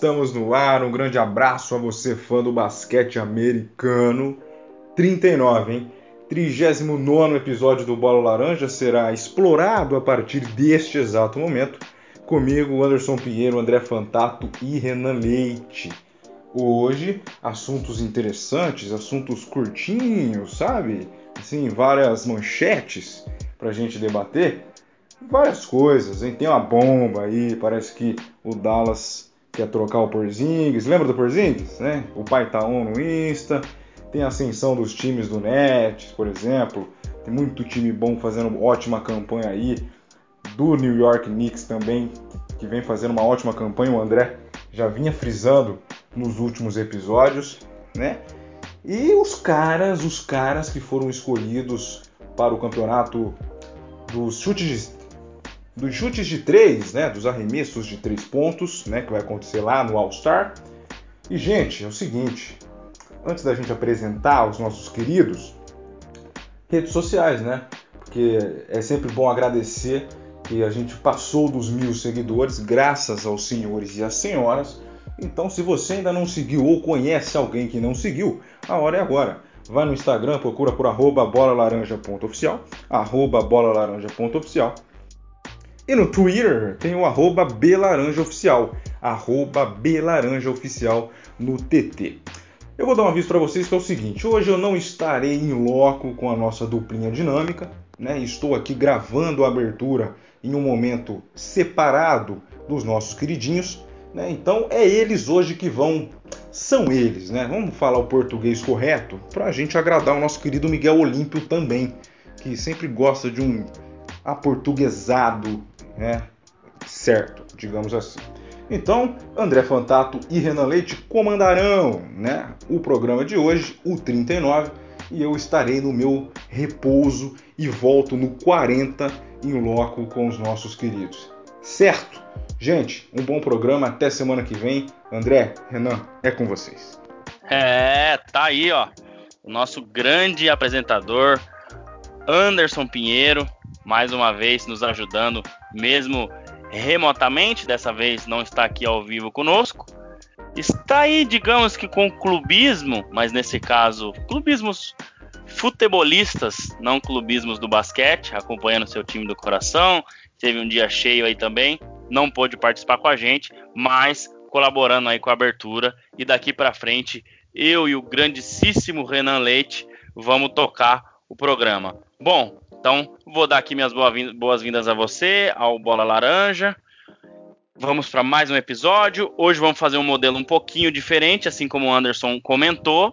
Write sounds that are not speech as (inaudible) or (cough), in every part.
Estamos no ar. Um grande abraço a você, fã do basquete americano. 39, hein? 39 episódio do Bola Laranja será explorado a partir deste exato momento. Comigo, Anderson Pinheiro, André Fantato e Renan Leite. Hoje, assuntos interessantes, assuntos curtinhos, sabe? Assim, várias manchetes pra gente debater várias coisas, hein? Tem uma bomba aí, parece que o Dallas quer trocar o Porzingis. Lembra do Porzingis, né? O pai tá on no Insta. Tem a ascensão dos times do Nets, por exemplo. Tem muito time bom fazendo ótima campanha aí. Do New York Knicks também, que vem fazendo uma ótima campanha. O André já vinha frisando nos últimos episódios, né? E os caras, os caras que foram escolhidos para o campeonato dos chutes dos chutes de três, né, dos arremessos de três pontos, né, que vai acontecer lá no All Star. E gente, é o seguinte, antes da gente apresentar os nossos queridos, redes sociais, né? Porque é sempre bom agradecer que a gente passou dos mil seguidores, graças aos senhores e às senhoras. Então, se você ainda não seguiu ou conhece alguém que não seguiu, a hora é agora. Vai no Instagram, procura por arroba bolalaranja.oficial, arroba bolalaranja.oficial e no Twitter tem o arroba belaranjaoficial, arroba belaranjaoficial no TT. Eu vou dar um aviso para vocês que é o seguinte, hoje eu não estarei em loco com a nossa duplinha dinâmica, né? Estou aqui gravando a abertura em um momento separado dos nossos queridinhos, né? Então é eles hoje que vão, são eles, né? Vamos falar o português correto para a gente agradar o nosso querido Miguel Olímpio também, que sempre gosta de um aportuguesado né, certo, digamos assim. Então, André Fantato e Renan Leite comandarão né, o programa de hoje, o 39, e eu estarei no meu repouso e volto no 40 em loco com os nossos queridos. Certo? Gente, um bom programa, até semana que vem. André, Renan, é com vocês. É, tá aí, ó. O nosso grande apresentador, Anderson Pinheiro, mais uma vez nos ajudando, mesmo remotamente, dessa vez não está aqui ao vivo conosco. Está aí, digamos que com clubismo, mas nesse caso, clubismos futebolistas, não clubismos do basquete, acompanhando seu time do coração. Teve um dia cheio aí também, não pôde participar com a gente, mas colaborando aí com a abertura. E daqui para frente, eu e o grandíssimo Renan Leite vamos tocar o programa. Bom, então, vou dar aqui minhas boas-vindas a você, ao Bola Laranja. Vamos para mais um episódio. Hoje vamos fazer um modelo um pouquinho diferente, assim como o Anderson comentou.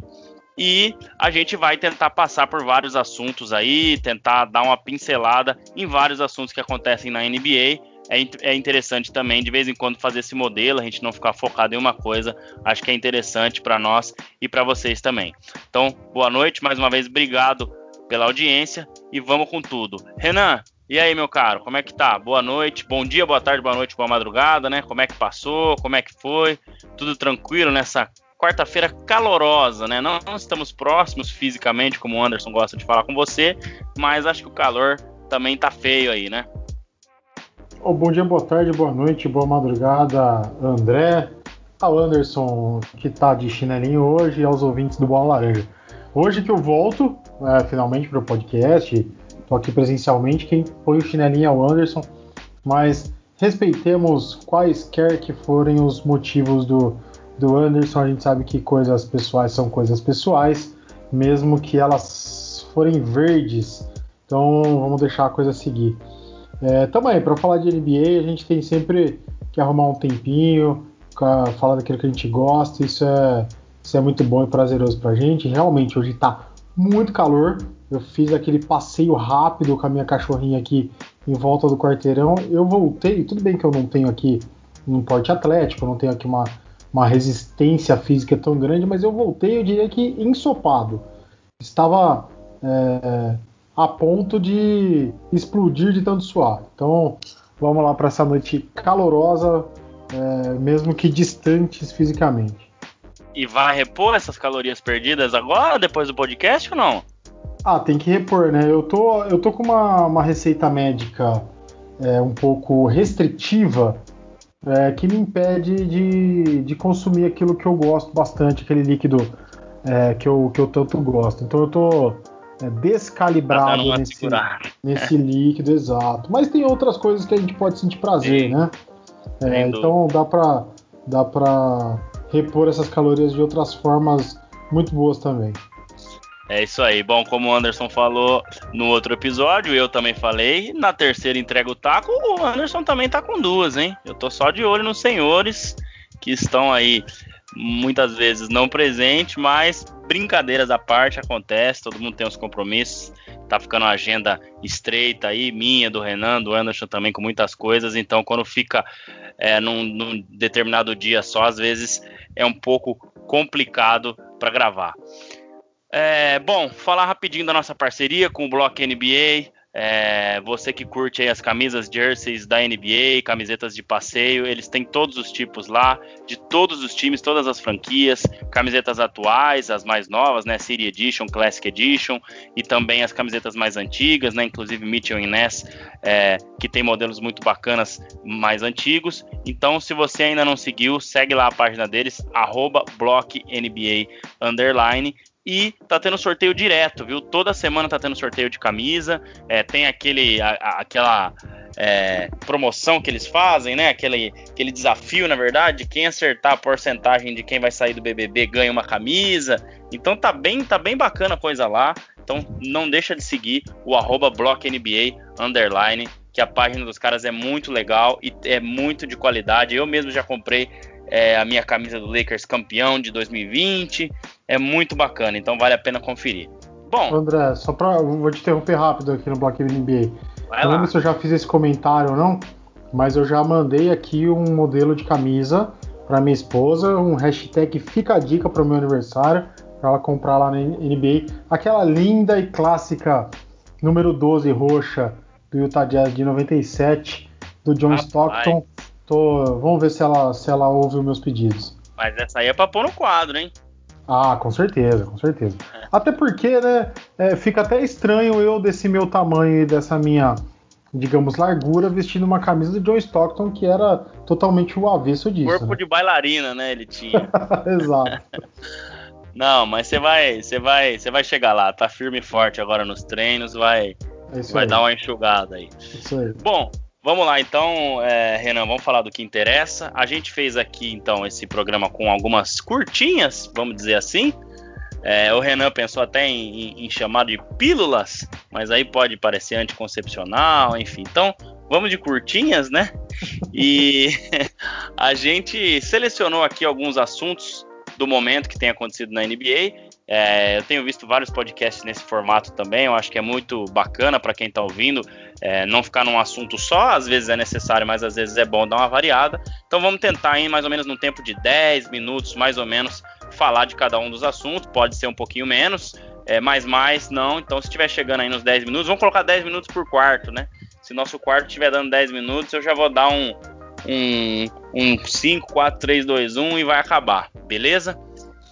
E a gente vai tentar passar por vários assuntos aí, tentar dar uma pincelada em vários assuntos que acontecem na NBA. É, é interessante também, de vez em quando, fazer esse modelo, a gente não ficar focado em uma coisa. Acho que é interessante para nós e para vocês também. Então, boa noite, mais uma vez, obrigado pela audiência e vamos com tudo. Renan, e aí, meu caro, como é que tá? Boa noite, bom dia, boa tarde, boa noite, boa madrugada, né? Como é que passou? Como é que foi? Tudo tranquilo nessa quarta-feira calorosa, né? Não, não, estamos próximos fisicamente, como o Anderson gosta de falar com você, mas acho que o calor também tá feio aí, né? Oh, bom dia, boa tarde, boa noite, boa madrugada, André, ao Anderson que tá de chinelinho hoje e aos ouvintes do Bola Laranja. Hoje que eu volto, é, finalmente, para o podcast, estou aqui presencialmente. Quem põe o chinelinho é o Anderson, mas respeitemos quaisquer que forem os motivos do, do Anderson. A gente sabe que coisas pessoais são coisas pessoais, mesmo que elas forem verdes. Então vamos deixar a coisa seguir. É, também, para falar de NBA, a gente tem sempre que arrumar um tempinho, falar daquilo que a gente gosta. Isso é, isso é muito bom e prazeroso pra gente. Realmente, hoje tá muito calor. Eu fiz aquele passeio rápido com a minha cachorrinha aqui em volta do quarteirão. Eu voltei, tudo bem que eu não tenho aqui um porte atlético, não tenho aqui uma, uma resistência física tão grande, mas eu voltei, eu diria que ensopado. Estava é, a ponto de explodir de tanto suar. Então, vamos lá para essa noite calorosa, é, mesmo que distantes fisicamente e vai repor essas calorias perdidas agora, depois do podcast ou não? Ah, tem que repor, né? Eu tô, eu tô com uma, uma receita médica é, um pouco restritiva é, que me impede de, de consumir aquilo que eu gosto bastante, aquele líquido é, que, eu, que eu tanto gosto. Então eu tô é, descalibrado tá nesse, nesse líquido, exato. Mas tem outras coisas que a gente pode sentir prazer, Sim. né? É, então dá pra, dá pra repor essas calorias de outras formas muito boas também. É isso aí. Bom, como o Anderson falou no outro episódio, eu também falei. Na terceira entrega o taco, o Anderson também tá com duas, hein? Eu tô só de olho nos senhores que estão aí muitas vezes não presentes, mas brincadeiras à parte acontece, todo mundo tem os compromissos. Tá ficando uma agenda estreita aí, minha, do Renan, do Anderson também, com muitas coisas. Então, quando fica é, num, num determinado dia só, às vezes é um pouco complicado para gravar. É, bom, falar rapidinho da nossa parceria com o Block NBA. É, você que curte as camisas jerseys da NBA, camisetas de passeio, eles têm todos os tipos lá, de todos os times, todas as franquias, camisetas atuais, as mais novas, né, City Edition, Classic Edition, e também as camisetas mais antigas, né, inclusive Mitchell Ness, é, que tem modelos muito bacanas mais antigos. Então, se você ainda não seguiu, segue lá a página deles, BlockNBA underline, e tá tendo sorteio direto, viu? Toda semana tá tendo sorteio de camisa. É, tem aquele, a, a, aquela é, promoção que eles fazem, né? Aquele, aquele desafio, na verdade. Quem acertar a porcentagem de quem vai sair do BBB ganha uma camisa. Então tá bem, tá bem bacana a coisa lá. Então não deixa de seguir o arroba BlockNBA underline, que a página dos caras é muito legal e é muito de qualidade. Eu mesmo já comprei é, a minha camisa do Lakers campeão de 2020. É muito bacana, então vale a pena conferir. Bom, André, só para vou te interromper rápido aqui no Block NBA. não lembro se eu já fiz esse comentário ou não, mas eu já mandei aqui um modelo de camisa para minha esposa, um hashtag fica a dica para o meu aniversário, para ela comprar lá na NBA, aquela linda e clássica número 12 roxa do Utah Jazz de 97 do John Rapaz. Stockton. Tô, vamos ver se ela, se ela ouve os meus pedidos. Mas essa aí é pra pôr no quadro, hein? Ah, com certeza, com certeza. Até porque, né, é, fica até estranho eu desse meu tamanho e dessa minha, digamos, largura vestindo uma camisa do John Stockton que era totalmente o avesso disso. Corpo né? de bailarina, né, ele tinha. (laughs) Exato. (laughs) Não, mas você vai, você vai, você vai chegar lá, tá firme e forte agora nos treinos, vai, é vai dar uma enxugada aí. Isso aí. Bom, Vamos lá, então, é, Renan, vamos falar do que interessa. A gente fez aqui, então, esse programa com algumas curtinhas, vamos dizer assim. É, o Renan pensou até em, em, em, chamar de pílulas, mas aí pode parecer anticoncepcional, enfim. Então, vamos de curtinhas, né? E (laughs) a gente selecionou aqui alguns assuntos do momento que tem acontecido na NBA é, eu tenho visto vários podcasts nesse formato também. Eu acho que é muito bacana para quem está ouvindo é, não ficar num assunto só. Às vezes é necessário, mas às vezes é bom dar uma variada. Então vamos tentar, em mais ou menos no tempo de 10 minutos, mais ou menos, falar de cada um dos assuntos. Pode ser um pouquinho menos, é, mas mais não. Então se estiver chegando aí nos 10 minutos, vamos colocar 10 minutos por quarto, né? Se nosso quarto estiver dando 10 minutos, eu já vou dar um, um, um 5, 4, 3, 2, 1 e vai acabar, beleza?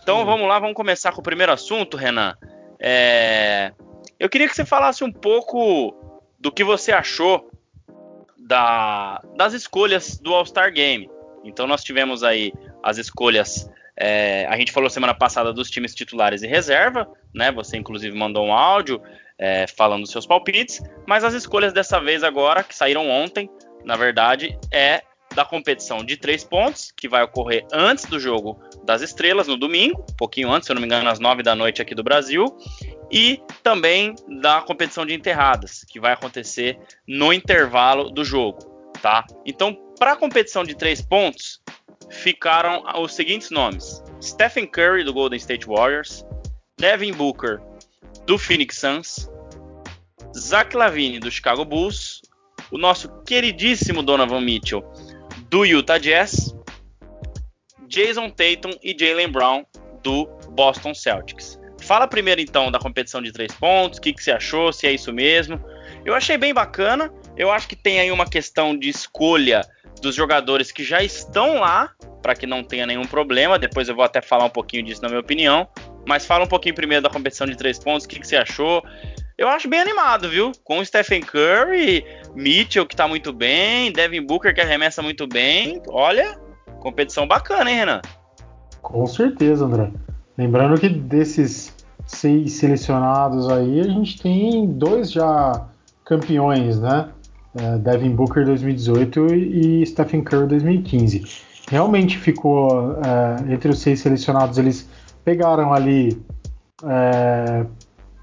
Então vamos lá, vamos começar com o primeiro assunto, Renan. É... Eu queria que você falasse um pouco do que você achou da... das escolhas do All-Star Game. Então nós tivemos aí as escolhas. É... a gente falou semana passada dos times titulares e reserva, né? Você inclusive mandou um áudio é, falando dos seus palpites, mas as escolhas dessa vez agora, que saíram ontem, na verdade, é da competição de três pontos, que vai ocorrer antes do jogo das estrelas, no domingo, um pouquinho antes, se eu não me engano, às nove da noite aqui do Brasil, e também da competição de enterradas, que vai acontecer no intervalo do jogo, tá? Então, para a competição de três pontos, ficaram os seguintes nomes: Stephen Curry, do Golden State Warriors, Devin Booker, do Phoenix Suns, Zach Lavine, do Chicago Bulls, o nosso queridíssimo Donovan Mitchell, do Utah Jazz, Jason Tatum e Jalen Brown do Boston Celtics. Fala primeiro então da competição de três pontos, o que, que você achou, se é isso mesmo. Eu achei bem bacana. Eu acho que tem aí uma questão de escolha dos jogadores que já estão lá, para que não tenha nenhum problema. Depois eu vou até falar um pouquinho disso na minha opinião. Mas fala um pouquinho primeiro da competição de três pontos, o que, que você achou? eu acho bem animado, viu? Com o Stephen Curry, Mitchell que tá muito bem, Devin Booker que arremessa muito bem. Olha, competição bacana, hein, Renan? Com certeza, André. Lembrando que desses seis selecionados aí, a gente tem dois já campeões, né? É, Devin Booker 2018 e Stephen Curry 2015. Realmente ficou é, entre os seis selecionados, eles pegaram ali é,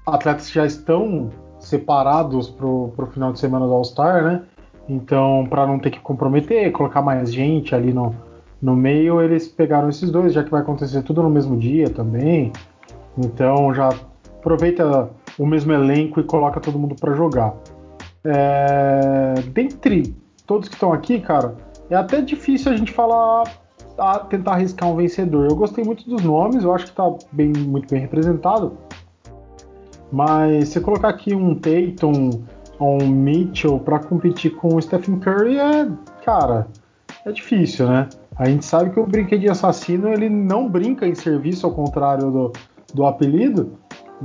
atletas que já estão separados para o final de semana do All-Star, né? Então, para não ter que comprometer, colocar mais gente ali no, no meio, eles pegaram esses dois, já que vai acontecer tudo no mesmo dia também. Então, já aproveita o mesmo elenco e coloca todo mundo para jogar. É, dentre todos que estão aqui, cara, é até difícil a gente falar, a tentar arriscar um vencedor. Eu gostei muito dos nomes, eu acho que está bem, muito bem representado. Mas se colocar aqui um Tatum ou um Mitchell para competir com o Stephen Curry é, cara, é difícil, né? A gente sabe que o brinquedo assassino ele não brinca em serviço, ao contrário do, do apelido,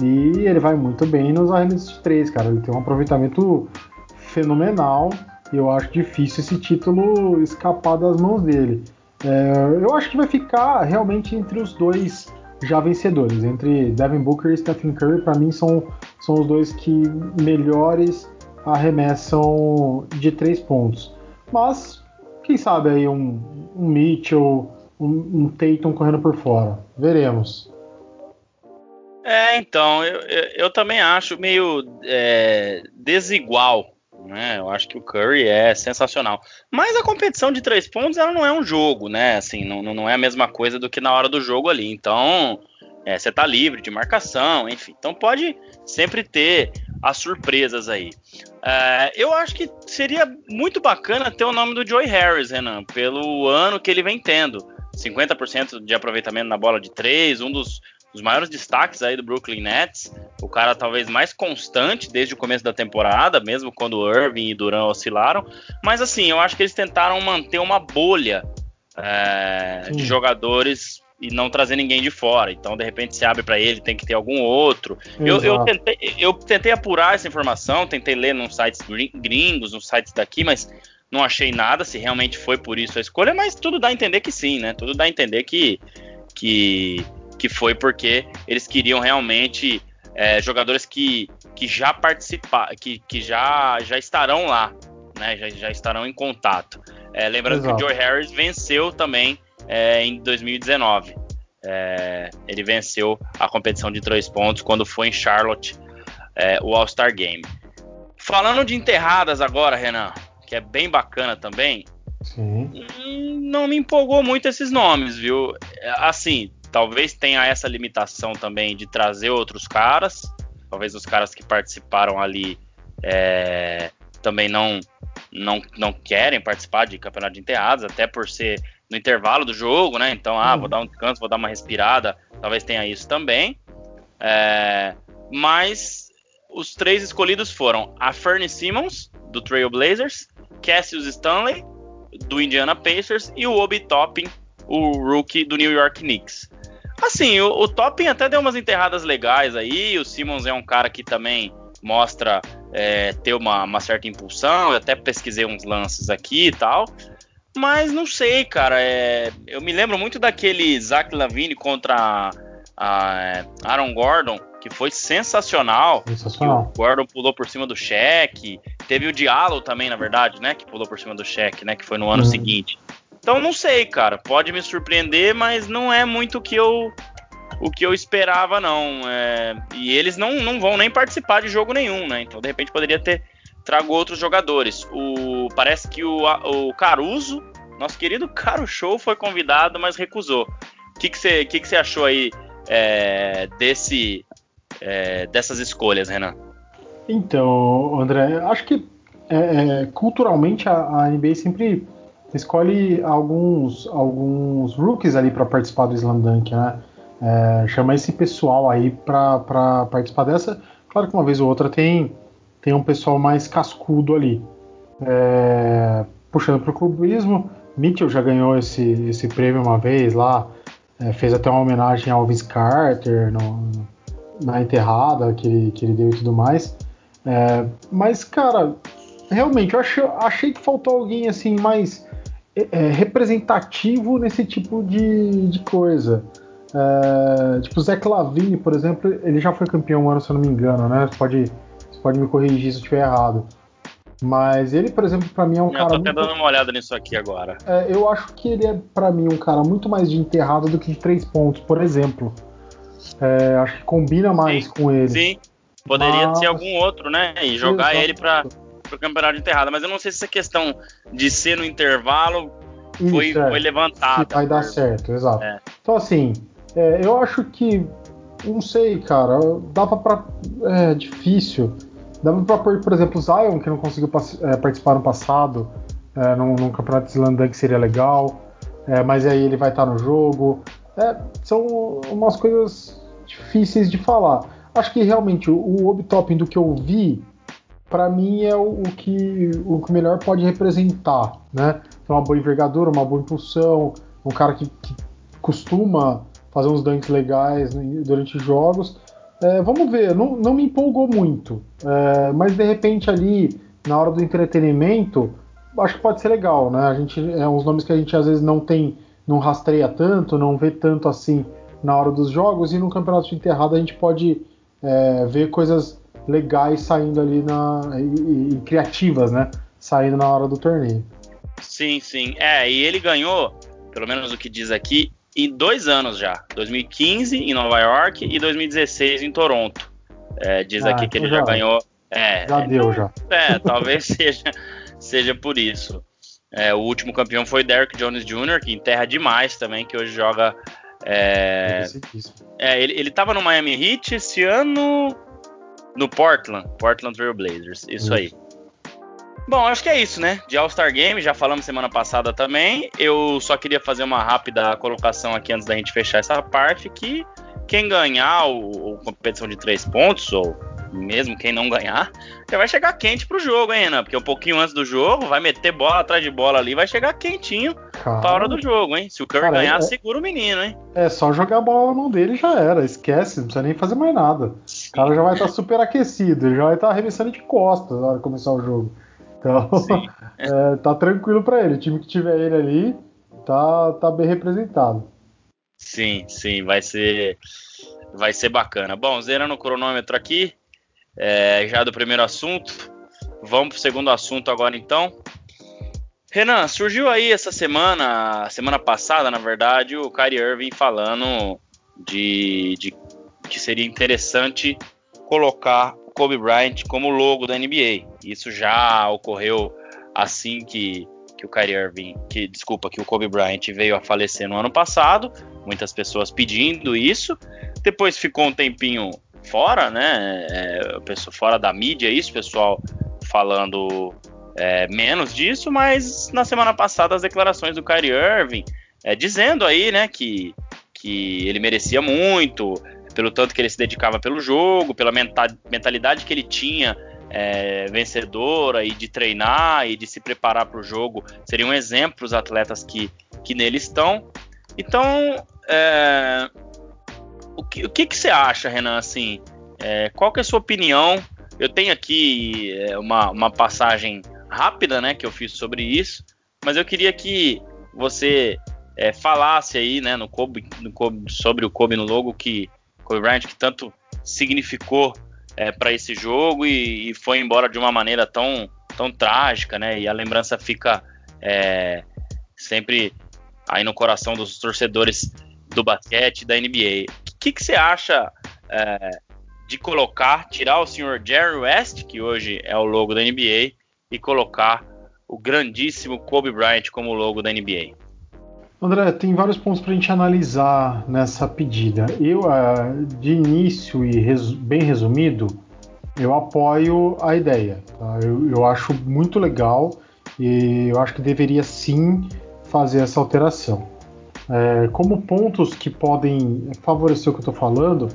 e ele vai muito bem nos arremessos de três, cara. Ele tem um aproveitamento fenomenal e eu acho difícil esse título escapar das mãos dele. É, eu acho que vai ficar realmente entre os dois já vencedores, entre Devin Booker e Stephen Curry. Para mim, são, são os dois que melhores arremessam de três pontos. Mas, quem sabe aí um, um Mitchell, um, um Tatum correndo por fora. Veremos. É, então, eu, eu, eu também acho meio é, desigual. Né? Eu acho que o Curry é sensacional. Mas a competição de três pontos ela não é um jogo, né? Assim, não, não é a mesma coisa do que na hora do jogo ali. Então, é, você tá livre de marcação, enfim. Então pode sempre ter as surpresas aí. É, eu acho que seria muito bacana ter o nome do Joey Harris, Renan, pelo ano que ele vem tendo. 50% de aproveitamento na bola de três, um dos os maiores destaques aí do Brooklyn Nets, o cara talvez mais constante desde o começo da temporada, mesmo quando o Irving e Duran oscilaram. Mas assim, eu acho que eles tentaram manter uma bolha é, de jogadores e não trazer ninguém de fora. Então, de repente, se abre para ele, tem que ter algum outro. Eu, eu, tentei, eu tentei apurar essa informação, tentei ler nos sites gringos, nos sites daqui, mas não achei nada se realmente foi por isso a escolha, mas tudo dá a entender que sim, né? Tudo dá a entender que, que que foi porque eles queriam realmente é, jogadores que, que já participaram, que, que já, já estarão lá, né? Já, já estarão em contato. É, lembrando Exato. que o Joe Harris venceu também é, em 2019. É, ele venceu a competição de três pontos quando foi em Charlotte é, o All-Star Game. Falando de enterradas agora, Renan, que é bem bacana também. Sim. Não me empolgou muito esses nomes, viu? Assim, talvez tenha essa limitação também de trazer outros caras. Talvez os caras que participaram ali é, também não, não, não querem participar de campeonato de enterrados, até por ser no intervalo do jogo, né? Então, ah, vou uhum. dar um descanso, vou dar uma respirada. Talvez tenha isso também. É, mas os três escolhidos foram a Fernie Simmons, do Trail Blazers, Cassius Stanley, do Indiana Pacers, e o Obi Toppin, o rookie do New York Knicks. Assim, o, o Topping até deu umas enterradas legais aí. O Simmons é um cara que também mostra é, ter uma, uma, certa impulsão. Eu até pesquisei uns lances aqui e tal. Mas não sei, cara. É, eu me lembro muito daquele Zach Lavine contra a, a Aaron Gordon, que foi sensacional. Sensacional. o Gordon pulou por cima do cheque. Teve o Diallo também, na verdade, né? Que pulou por cima do cheque, né? Que foi no ano uhum. seguinte. Então não sei, cara. Pode me surpreender, mas não é muito o que eu o que eu esperava, não. É, e eles não, não vão nem participar de jogo nenhum, né? Então, de repente, poderia ter trago outros jogadores. O, parece que o, o Caruso, nosso querido (laughs) Caro Show, foi convidado, mas recusou. O que você que que que achou aí é, desse, é, dessas escolhas, Renan? Então, André, acho que é, é culturalmente a, a NBA sempre escolhe alguns, alguns rookies ali para participar do Slam Dunk, né? É, chama esse pessoal aí para participar dessa. Claro que uma vez ou outra tem, tem um pessoal mais cascudo ali. É, puxando para o clubismo, Mitchell já ganhou esse, esse prêmio uma vez lá, é, fez até uma homenagem ao Vince Carter no, na enterrada que ele, que ele deu e tudo mais. É, mas, cara, realmente, eu achei, achei que faltou alguém assim mais é, é representativo nesse tipo de, de coisa. É, tipo, o Zé Clavini, por exemplo, ele já foi campeão um ano, se eu não me engano, né? Pode, você pode me corrigir se eu estiver errado. Mas ele, por exemplo, para mim é um eu cara. Eu tô até muito... dando uma olhada nisso aqui agora. É, eu acho que ele é, para mim, um cara muito mais de enterrado do que de três pontos, por exemplo. É, acho que combina mais sim, com ele. Sim, poderia Mas... ser algum outro, né? E jogar Exato. ele para o campeonato de enterrada. Mas eu não sei se essa questão de ser no intervalo Isso, foi, é. foi levantada. vai dar certo, exato. É. Então, assim, é, eu acho que. Não sei, cara. Dava pra. É difícil. Dava pra pôr, por exemplo, o Zion, que não conseguiu é, participar no passado, é, num, num campeonato de que seria legal. É, mas aí ele vai estar no jogo. É, são umas coisas difíceis de falar. Acho que realmente o, o do que eu vi, para mim é o, o, que, o que melhor pode representar, né? Tem uma boa envergadura, uma boa impulsão, um cara que, que costuma fazer uns dunks legais durante jogos. É, vamos ver, não, não, me empolgou muito, é, mas de repente ali, na hora do entretenimento, acho que pode ser legal, né? A gente, é uns nomes que a gente às vezes não tem, não rastreia tanto, não vê tanto assim na hora dos jogos, e no campeonato de enterrada a gente pode é, ver coisas legais saindo ali na, e, e criativas, né? Saindo na hora do torneio. Sim, sim. É, e ele ganhou, pelo menos o que diz aqui, em dois anos já. 2015 em Nova York e 2016 em Toronto. É, diz ah, aqui que ele já, já ganhou. É, já deu, já. É, talvez (laughs) seja, seja por isso. É, o último campeão foi Derrick Jones Jr., que enterra demais também, que hoje joga. É, é ele, ele tava no Miami Heat esse ano no Portland, Portland Trail Blazers. Isso, isso. aí. Bom, acho que é isso, né? De All-Star Game, já falamos semana passada também. Eu só queria fazer uma rápida colocação aqui antes da gente fechar essa parte, que quem ganhar o, o competição de três pontos, ou mesmo quem não ganhar, já vai chegar quente pro jogo, hein, Renan? Porque um pouquinho antes do jogo, vai meter bola atrás de bola ali, vai chegar quentinho Cara, pra hora do jogo, hein? Se o Curry cara, ganhar, é, segura o menino, hein? É só jogar a bola na mão dele e já era. Esquece, não precisa nem fazer mais nada. O cara já vai estar tá super aquecido, ele já vai estar tá arremessando de costas na hora de começar o jogo. Então, (laughs) é, tá tranquilo para ele. O time que tiver ele ali tá, tá bem representado. Sim, sim, vai ser vai ser bacana. Bom, zerando o cronômetro aqui, é, já do primeiro assunto. Vamos pro segundo assunto agora então. Renan, surgiu aí essa semana, semana passada, na verdade, o Kyrie Irving falando de, de que seria interessante colocar Kobe Bryant como logo da NBA. Isso já ocorreu assim que, que o Kyrie Irving, que desculpa, que o Kobe Bryant veio a falecer no ano passado. Muitas pessoas pedindo isso. Depois ficou um tempinho fora, né? É, fora da mídia, isso, pessoal falando é, menos disso, mas na semana passada as declarações do Kyrie Irving é, dizendo aí, né, que, que ele merecia muito, pelo tanto que ele se dedicava pelo jogo, pela mentalidade que ele tinha é, vencedora e de treinar e de se preparar para o jogo, seria um exemplo para os atletas que, que nele estão. Então, é, o, que, o que, que, você acha, Renan? Assim, é, qual que é a sua opinião? Eu tenho aqui é, uma, uma passagem rápida, né, que eu fiz sobre isso, mas eu queria que você é, falasse aí, né, no Kobe, no Kobe, sobre o Kobe no logo que Kobe Bryant que tanto significou é, para esse jogo e, e, foi embora de uma maneira tão, tão trágica, né? E a lembrança fica é, sempre aí no coração dos torcedores do basquete da NBA. O que, você acha é, de colocar, tirar o senhor Jerry West, que hoje é o logo da NBA, e colocar o grandíssimo Kobe Bryant como logo da NBA? André, tem vários pontos para a gente analisar nessa pedida. Eu, uh, de início e bem resumido, eu apoio a ideia. Tá? Eu, eu, acho muito legal e eu acho que deveria sim fazer essa alteração. É, como pontos que podem favorecer o que eu estou falando,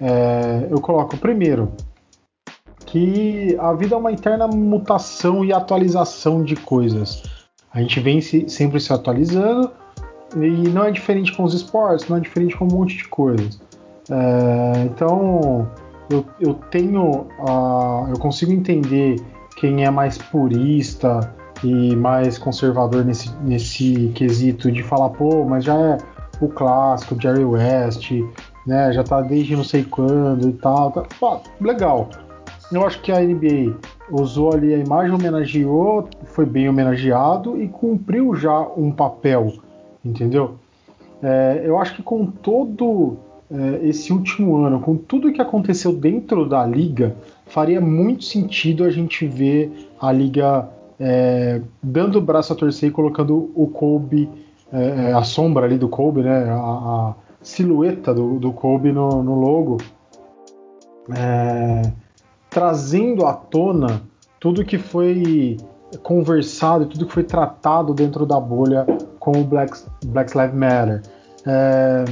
é, eu coloco primeiro que a vida é uma eterna mutação e atualização de coisas. A gente vem se, sempre se atualizando e não é diferente com os esportes, não é diferente com um monte de coisas. É, então eu, eu tenho, uh, eu consigo entender quem é mais purista e mais conservador nesse, nesse quesito de falar, pô, mas já é o clássico, Jerry West, né? Já tá desde não sei quando e tal. Tá, pô, legal. Eu acho que a NBA usou ali a imagem, homenageou, foi bem homenageado e cumpriu já um papel, entendeu? É, eu acho que com todo é, esse último ano, com tudo que aconteceu dentro da liga, faria muito sentido a gente ver a liga é, dando o braço a torcer e colocando o Kobe, é, é, a sombra ali do Kobe, né, a, a silhueta do, do Kobe no, no logo, é, trazendo à tona tudo que foi conversado, tudo que foi tratado dentro da bolha com o Black, Black Lives Matter. É,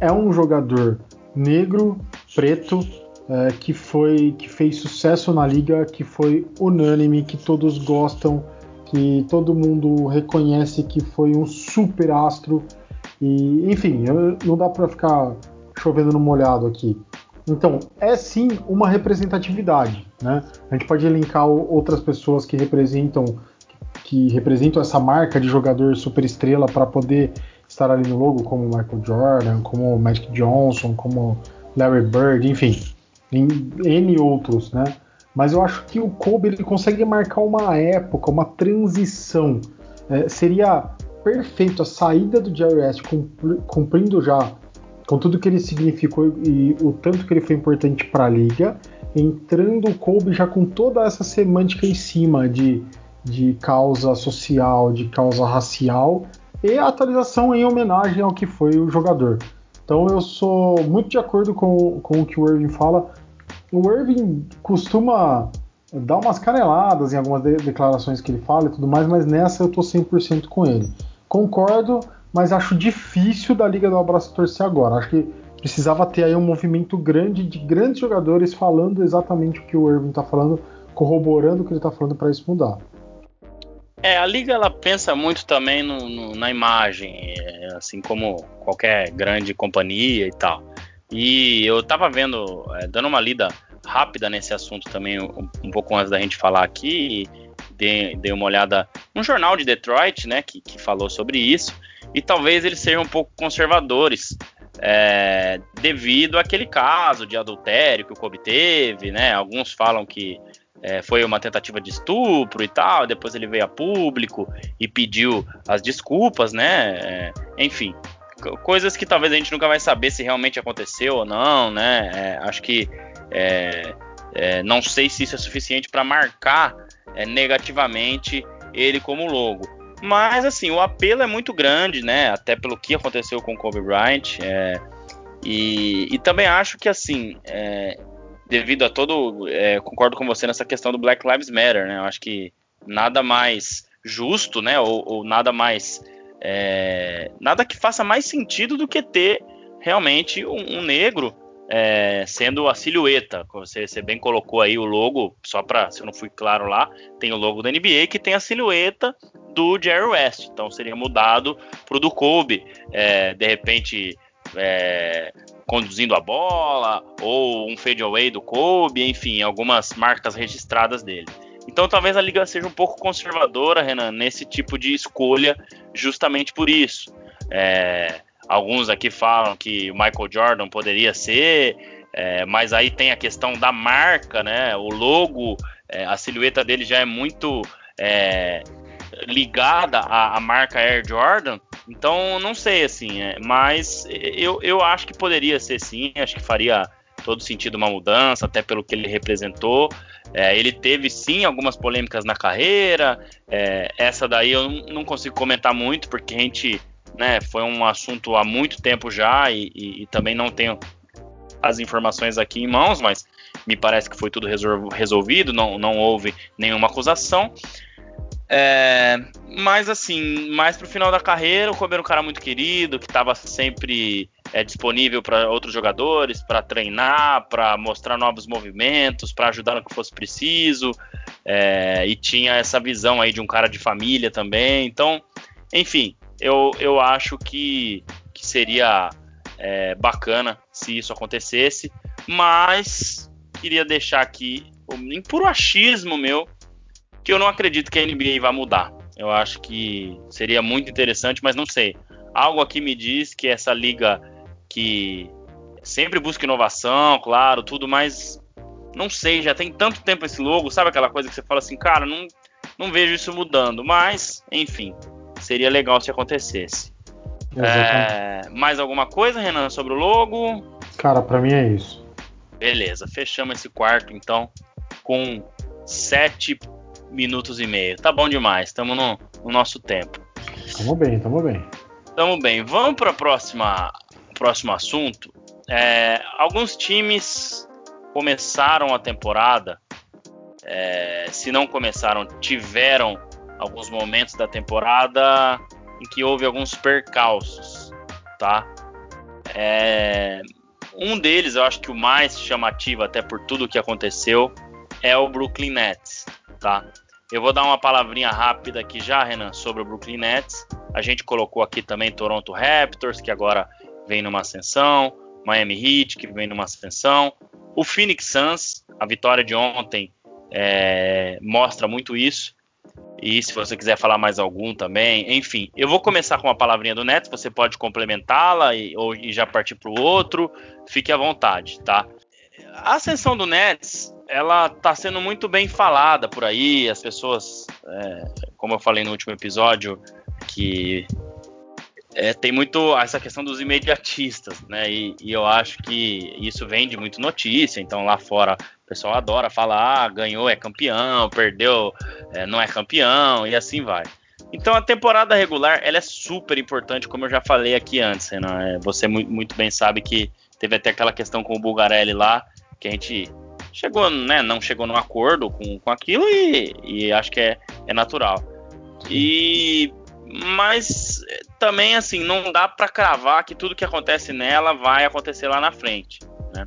é um jogador negro, preto, é, que foi que fez sucesso na liga, que foi unânime, que todos gostam, que todo mundo reconhece que foi um super astro e enfim, não dá para ficar chovendo no molhado aqui. Então, é sim uma representatividade, né? A gente pode elencar outras pessoas que representam que representam essa marca de jogador super estrela para poder estar ali no logo, como Michael Jordan, como Magic Johnson, como Larry Bird, enfim, N outros, né? Mas eu acho que o Kobe ele consegue marcar uma época, uma transição. É, seria perfeito a saída do Jerry West cumprindo já com tudo que ele significou e o tanto que ele foi importante para a liga, entrando o Kobe já com toda essa semântica em cima de, de causa social, de causa racial e atualização em homenagem ao que foi o jogador. Então eu sou muito de acordo com, com o que o Irving fala. O Irving costuma dar umas caneladas em algumas de declarações que ele fala e tudo mais, mas nessa eu tô 100% com ele. Concordo, mas acho difícil da Liga do Abraço torcer agora. Acho que precisava ter aí um movimento grande de grandes jogadores falando exatamente o que o Irving está falando, corroborando o que ele está falando para isso mudar. É, a liga ela pensa muito também no, no, na imagem, é, assim como qualquer grande companhia e tal. E eu tava vendo, é, dando uma lida rápida nesse assunto também, um, um pouco antes da gente falar aqui, dei, dei, uma olhada num jornal de Detroit, né, que, que falou sobre isso, e talvez eles sejam um pouco conservadores, é, devido àquele caso de adultério que o Kobe teve, né, alguns falam que é, foi uma tentativa de estupro e tal. Depois ele veio a público e pediu as desculpas, né? É, enfim, coisas que talvez a gente nunca vai saber se realmente aconteceu ou não, né? É, acho que é, é, não sei se isso é suficiente para marcar é, negativamente ele como logo. Mas assim, o apelo é muito grande, né? Até pelo que aconteceu com o Kobe Bryant. E, e, também acho que assim, é, devido a todo. É, concordo com você nessa questão do Black Lives Matter, né? Eu acho que nada mais justo, né? Ou, ou nada mais. É, nada que faça mais sentido do que ter realmente um, um negro é, sendo a silhueta. Você, você, bem colocou aí o logo, só para se eu não fui claro lá, tem o logo da NBA que tem a silhueta do Jerry West. Então seria mudado para o do Kobe. É, de repente, é, conduzindo a bola, ou um fadeaway do Kobe, enfim, algumas marcas registradas dele. Então talvez a liga seja um pouco conservadora, Renan, nesse tipo de escolha, justamente por isso. É, alguns aqui falam que o Michael Jordan poderia ser, é, mas aí tem a questão da marca, né? O logo, é, a silhueta dele já é muito é, ligada à, à, marca Air Jordan. Então, não sei, assim, é, mas eu, eu acho que poderia ser sim, acho que faria todo sentido uma mudança, até pelo que ele representou. É, ele teve sim algumas polêmicas na carreira, é, essa daí eu não consigo comentar muito, porque a gente, né, foi um assunto há muito tempo já e, e, e também não tenho as informações aqui em mãos, mas me parece que foi tudo resolvido, não, não houve nenhuma acusação. É, mas assim, mais pro final da carreira, o Kobe era um cara muito querido, que estava sempre é, disponível para outros jogadores, para treinar, para mostrar novos movimentos, para ajudar no que fosse preciso, é, e tinha essa visão aí de um cara de família também. Então, enfim, eu, eu acho que, que seria é, bacana se isso acontecesse, mas queria deixar aqui, puro achismo meu, que eu não acredito que a NBA vai mudar. Eu acho que seria muito interessante, mas não sei. Algo aqui me diz que essa liga que sempre busca inovação, claro, tudo, mas não sei, já tem tanto tempo esse logo, sabe aquela coisa que você fala assim, cara, não, não vejo isso mudando, mas, enfim, seria legal se acontecesse. É, mais alguma coisa, Renan, sobre o logo? Cara, para mim é isso. Beleza, fechamos esse quarto então com sete minutos e meio. Tá bom demais, estamos no, no, nosso tempo. Tamo bem, tamo bem. Tamo bem. Vamos para próxima próximo assunto. É, alguns times começaram a temporada, é, se não começaram, tiveram alguns momentos da temporada em que houve alguns percalços, tá? É, um deles, eu acho que o mais chamativo, até por tudo que aconteceu, é o Brooklyn Nets, tá? Eu vou dar uma palavrinha rápida aqui já, Renan, sobre o Brooklyn Nets. A gente colocou aqui também Toronto Raptors, que agora vem numa ascensão, Miami Heat, que vem numa ascensão, o Phoenix Suns, a vitória de ontem é, mostra muito isso. E se você quiser falar mais algum também, enfim, eu vou começar com uma palavrinha do Nets, você pode complementá-la e, ou, e já partir para o outro, fique à vontade, tá? A ascensão do Nets, ela tá sendo muito bem falada por aí, as pessoas, é, como eu falei no último episódio, que é, tem muito essa questão dos imediatistas, né? E, e, eu acho que isso vem de muito notícia. Então lá fora o pessoal adora falar, ah, ganhou é campeão, perdeu é, não é campeão e assim vai. Então a temporada regular ela é super importante, como eu já falei aqui antes. Né? Você muito bem sabe que teve até aquela questão com o Bulgarelli lá, que a gente chegou, né? Não chegou num acordo com, com aquilo e, e acho que é, é natural. E mas também assim não dá para cravar que tudo que acontece nela vai acontecer lá na frente. Né?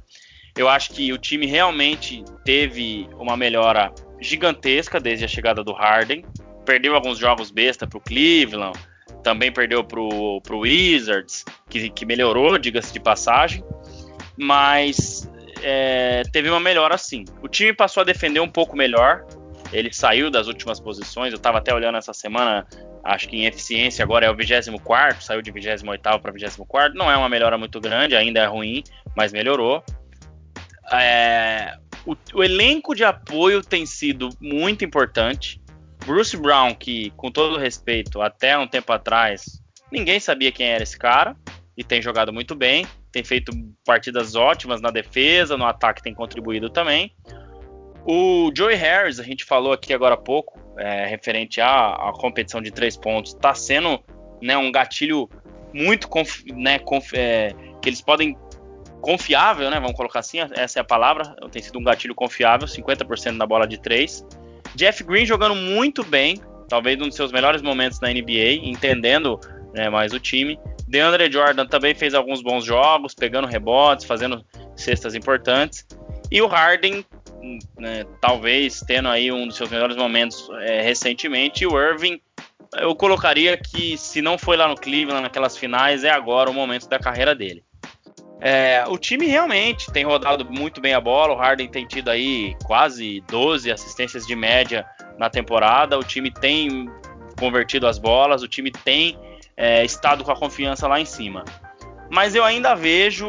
Eu acho que o time realmente teve uma melhora gigantesca desde a chegada do Harden. Perdeu alguns jogos besta para o Cleveland, também perdeu para o Wizards, que, que melhorou, diga-se de passagem, mas é, teve uma melhora sim. O time passou a defender um pouco melhor, ele saiu das últimas posições. Eu estava até olhando essa semana, acho que em eficiência agora é o 24, saiu de 28 para 24. Não é uma melhora muito grande, ainda é ruim, mas melhorou. É, o, o, elenco de apoio tem sido muito importante. Bruce Brown, que com todo respeito, até um tempo atrás, ninguém sabia quem era esse cara e tem jogado muito bem, tem feito partidas ótimas na defesa, no ataque tem contribuído também. O Joey Harris, a gente falou aqui agora há pouco, é, referente à, à, competição de três pontos, está sendo né, um gatilho muito né, é, que eles podem confiável, né? Vamos colocar assim, essa é a palavra. Tem sido um gatilho confiável, 50% na bola de três. Jeff Green jogando muito bem, talvez um dos seus melhores momentos na NBA, entendendo né, mais o time. DeAndre Jordan também fez alguns bons jogos, pegando rebotes, fazendo cestas importantes. E o Harden né, talvez tendo aí um dos seus melhores momentos é, recentemente, e o Irving, eu colocaria que se não foi lá no Cleveland naquelas finais, é agora o momento da carreira dele. É, o time realmente tem rodado muito bem a bola, o Harden tem tido aí quase 12 assistências de média na temporada, o time tem convertido as bolas, o time tem é, estado com a confiança lá em cima. Mas eu ainda vejo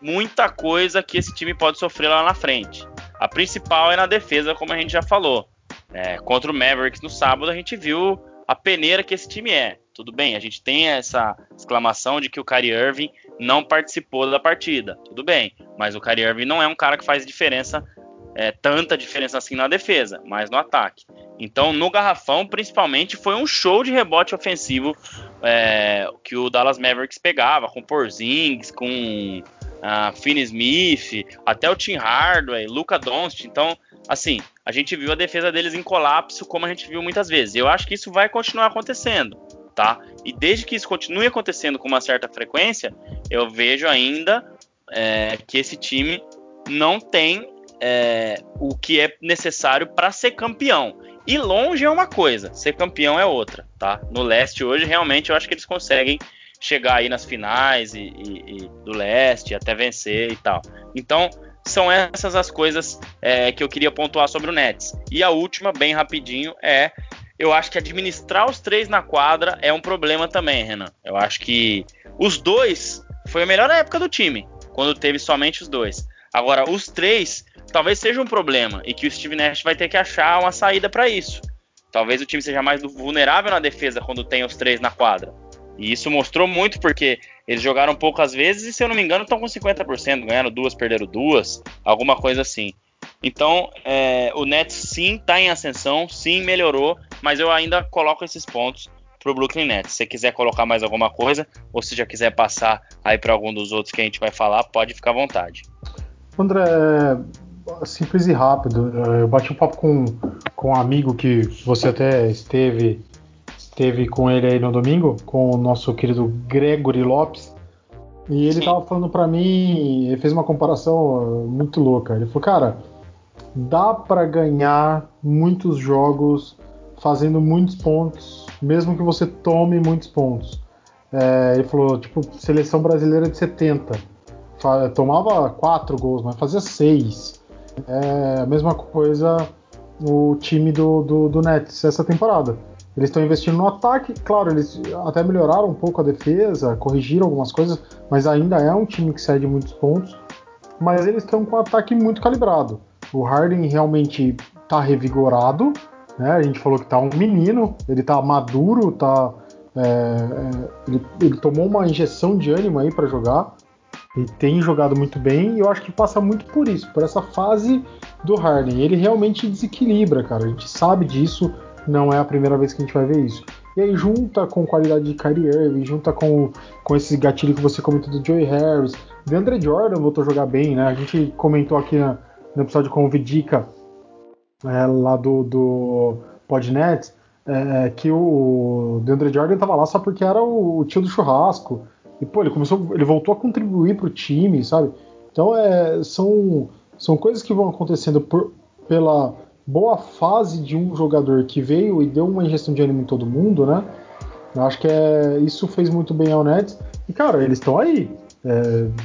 muita coisa que esse time pode sofrer lá na frente. A principal é na defesa, como a gente já falou. É, contra o Mavericks no sábado, a gente viu a peneira que esse time é. Tudo bem, a gente tem essa exclamação de que o Kyrie Irving não participou da partida. Tudo bem, mas o Kyrie Irving não é um cara que faz diferença, é, tanta diferença assim na defesa, mas no ataque. Então, no garrafão, principalmente, foi um show de rebote ofensivo é, que o Dallas Mavericks pegava, com Porzingis, com uh, Finney Smith, até o Tim Hardaway, Luca Doncic. Então, assim, a gente viu a defesa deles em colapso, como a gente viu muitas vezes. Eu acho que isso vai continuar acontecendo, tá? E desde que isso continue acontecendo com uma certa frequência, eu vejo ainda é, que esse time não tem é, o que é necessário para ser campeão. E longe é uma coisa, ser campeão é outra, tá? No leste hoje, realmente, eu acho que eles conseguem chegar aí nas finais e, e, e do leste, até vencer e tal. Então, são essas as coisas é, que eu queria pontuar sobre o Nets. E a última, bem rapidinho, é eu acho que administrar os três na quadra é um problema também, Renan. Eu acho que os dois foi a melhor época do time, quando teve somente os dois. Agora, os três talvez seja um problema e que o Steve Nash vai ter que achar uma saída para isso. Talvez o time seja mais vulnerável na defesa quando tem os três na quadra. E isso mostrou muito porque eles jogaram poucas vezes e, se eu não me engano, estão com 50%. Ganharam duas, perderam duas, alguma coisa assim. Então, é, o Nets sim está em ascensão, sim melhorou, mas eu ainda coloco esses pontos para o Brooklyn Nets. Se quiser colocar mais alguma coisa, ou se já quiser passar aí para algum dos outros que a gente vai falar, pode ficar à vontade. André, simples e rápido. Eu bati um papo com, com um amigo que você até esteve esteve com ele aí no domingo, com o nosso querido Gregory Lopes. E ele Sim. tava falando para mim, ele fez uma comparação uh, muito louca. Ele falou, cara, dá para ganhar muitos jogos fazendo muitos pontos, mesmo que você tome muitos pontos. É, ele falou, tipo, seleção brasileira de 70. Tomava quatro gols, mas fazia seis. É a mesma coisa o time do, do, do Nets essa temporada. Eles estão investindo no ataque, claro, eles até melhoraram um pouco a defesa, corrigiram algumas coisas, mas ainda é um time que cede muitos pontos. Mas eles estão com um ataque muito calibrado. O Harden realmente está revigorado, né? A gente falou que está um menino, ele está maduro, tá, é, é, ele, ele, tomou uma injeção de ânimo aí para jogar e tem jogado muito bem. E eu acho que passa muito por isso, por essa fase do Harden. Ele realmente desequilibra, cara. A gente sabe disso não é a primeira vez que a gente vai ver isso. E aí junta com qualidade de Kyrie Irving, junta com, com esse gatilho que você comentou do Joey Harris, DeAndre Jordan voltou a jogar bem, né? A gente comentou aqui na, no episódio com o Vidica, é, lá do, do Podnet, é, que o DeAndre Jordan tava lá só porque era o, tio do churrasco. E, pô, ele começou, ele voltou a contribuir pro time, sabe? Então, é, são, são coisas que vão acontecendo por, pela boa fase de um jogador que veio e deu uma injeção de ânimo em todo mundo, né? Eu acho que é, isso fez muito bem ao Nets. E, cara, eles estão aí.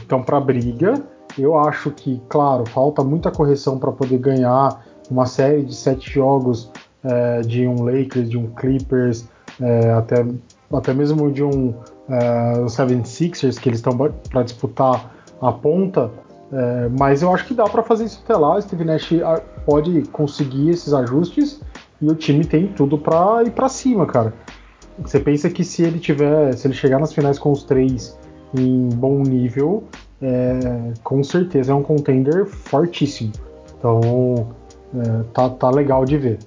Estão é, para briga. Eu acho que, claro, falta muita correção para poder ganhar uma série de sete jogos é, de um Lakers, de um Clippers, é, até, até mesmo de um é, 76ers, que eles estão para disputar a ponta. É, mas eu acho que dá para fazer isso até lá. Steve Nash pode conseguir esses ajustes e o time tem tudo para ir para cima, cara. Você pensa que se ele tiver, se ele chegar nas finais com os três em bom nível, é, com certeza é um contender fortíssimo. Então é, tá, tá legal de ver.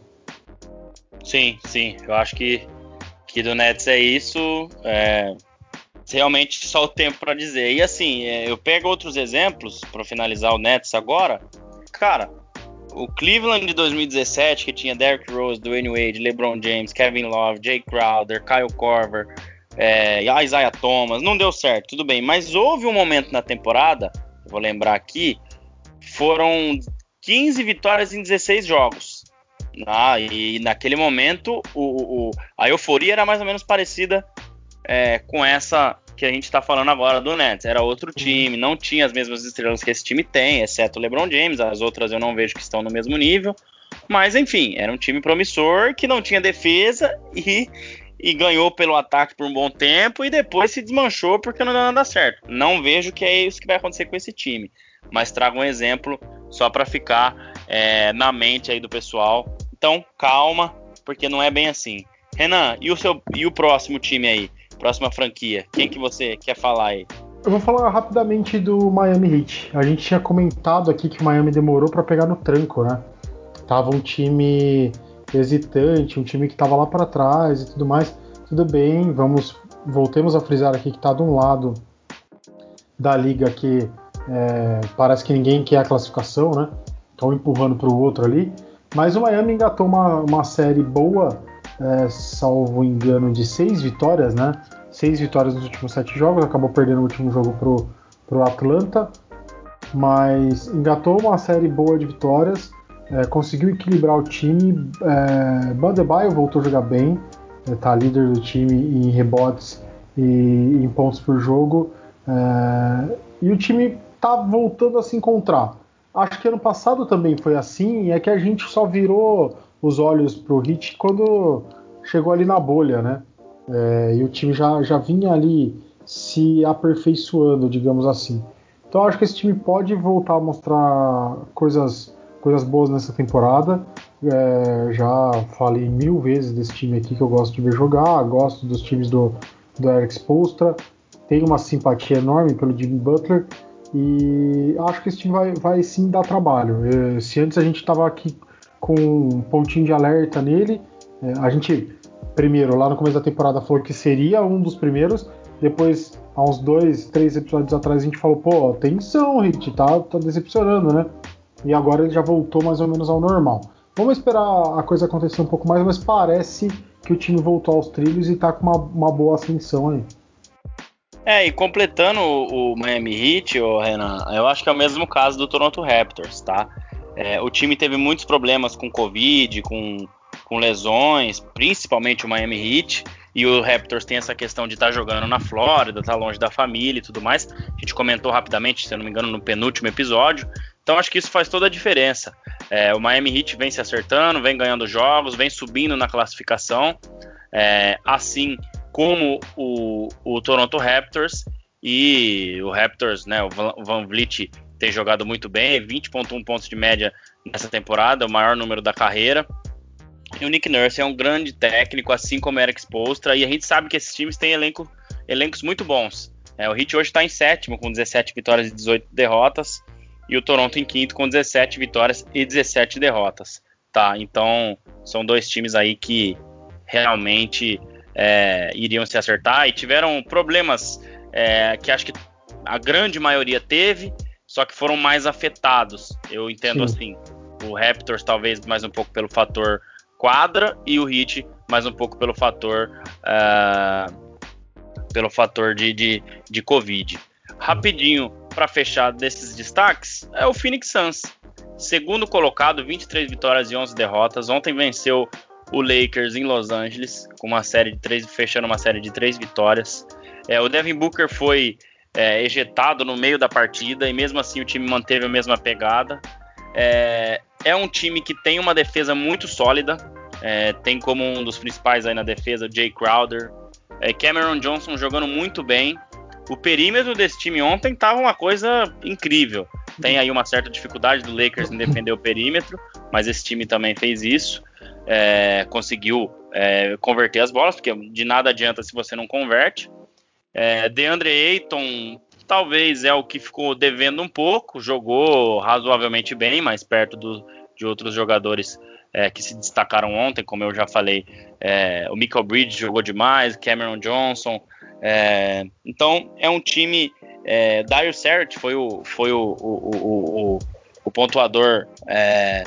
Sim, sim. Eu acho que, que do Nets é isso. É, realmente só o tempo para dizer. E assim, é, eu pego outros exemplos para finalizar o Nets agora. Cara, o Cleveland de 2017, que tinha Derrick Rose, Dwayne Wade, LeBron James, Kevin Love, Jay Crowder, Kyle Korver, é, Isaiah Thomas, não deu certo, tudo bem. Mas houve um momento na temporada, vou lembrar aqui, foram 15 vitórias em 16 jogos. Ah, e naquele momento o, o, a euforia era mais ou menos parecida é, com essa que a gente está falando agora do Nets. Era outro time, não tinha as mesmas estrelas que esse time tem, exceto o LeBron James. As outras eu não vejo que estão no mesmo nível. Mas enfim, era um time promissor que não tinha defesa e, e ganhou pelo ataque por um bom tempo e depois se desmanchou porque não deu nada certo. Não vejo que é isso que vai acontecer com esse time. Mas trago um exemplo só para ficar é, na mente aí do pessoal. Então, calma, porque não é bem assim. Renan, e o, seu, e o próximo time aí? Próxima franquia. Quem que você quer falar aí? Eu vou falar rapidamente do Miami Heat. A gente tinha comentado aqui que o Miami demorou para pegar no tranco, né? Tava um time hesitante, um time que tava lá para trás e tudo mais. Tudo bem, vamos voltemos a frisar aqui que tá de um lado da liga que é, parece que ninguém quer a classificação, né? Estão empurrando para o outro ali. Mas o Miami engatou uma, uma série boa é, salvo engano, de seis vitórias, né? Seis vitórias nos últimos sete jogos, acabou perdendo o último jogo pro, pro Atlanta, mas engatou uma série boa de vitórias, é, conseguiu equilibrar o time. É, Bandebaio voltou a jogar bem, é, tá líder do time em rebotes e em pontos por jogo. É, e o time tá voltando a se encontrar. Acho que ano passado também foi assim, é que a gente só virou os olhos pro Hit quando chegou ali na bolha, né? É, e o time já, já vinha ali se aperfeiçoando, digamos assim. Então acho que esse time pode voltar a mostrar coisas, coisas boas nessa temporada. É, já falei mil vezes desse time aqui que eu gosto de ver jogar, gosto dos times do, do Eric Spolstra, tenho uma simpatia enorme pelo Jimmy Butler e acho que esse time vai, vai sim dar trabalho. É, se antes a gente estava aqui com um pontinho de alerta nele, é, a gente primeiro lá no começo da temporada falou que seria um dos primeiros, depois há uns dois, três episódios atrás a gente falou, pô, atenção, Hit, tá, tá decepcionando, né? E agora ele já voltou mais ou menos ao normal. Vamos esperar a coisa acontecer um pouco mais, mas parece que o time voltou aos trilhos e tá com uma, uma boa ascensão aí. É, e completando o, o Miami Heat, ô Renan, eu acho que é o mesmo caso do Toronto Raptors, tá? É, o time teve muitos problemas com Covid, com, com lesões, principalmente o Miami Heat, e o Raptors tem essa questão de estar tá jogando na Flórida, estar tá longe da família e tudo mais. A gente comentou rapidamente, se eu não me engano, no penúltimo episódio. Então acho que isso faz toda a diferença. É, o Miami Heat vem se acertando, vem ganhando jogos, vem subindo na classificação, é, assim como o, o, Toronto Raptors e o Raptors, né, o Van Vliet tem jogado muito bem, 20.1 pontos de média nessa temporada, o maior número da carreira. E o Nick Nurse é um grande técnico, assim como o Eric Spoelstra, e a gente sabe que esses times têm elenco, elencos muito bons. É, o Heat hoje está em sétimo, com 17 vitórias e 18 derrotas e o Toronto em quinto com 17 vitórias e 17 derrotas. Tá, então são dois times aí que realmente é, iriam se acertar e tiveram problemas é, que acho que a grande maioria teve, só que foram mais afetados. Eu entendo Sim. assim. O Raptors talvez mais um pouco pelo fator quadra e o Heat mais um pouco pelo fator uh, pelo fator de, de, de Covid. Rapidinho, para fechar desses destaques é o Phoenix Suns. Segundo colocado, 23 vitórias e 11 derrotas. Ontem venceu o Lakers em Los Angeles, com uma série de três, fechando uma série de três vitórias. É, o Devin Booker foi é, ejetado no meio da partida e mesmo assim o time manteve a mesma pegada. É, é um time que tem uma defesa muito sólida. É, tem como um dos principais aí na defesa o Jay Crowder. É, Cameron Johnson jogando muito bem. O perímetro desse time ontem estava uma coisa incrível. Tem aí uma certa dificuldade do Lakers em defender o perímetro, mas esse time também fez isso. É, conseguiu é, converter as bolas, porque de nada adianta se você não converte. É, DeAndre Ayton talvez é o que ficou devendo um pouco, jogou razoavelmente bem, mais perto do, de outros jogadores é, que se destacaram ontem, como eu já falei. É, o Michael Bridge jogou demais, Cameron Johnson, é, então é um time. É, Dario foi o, foi o, o, o, o pontuador, é,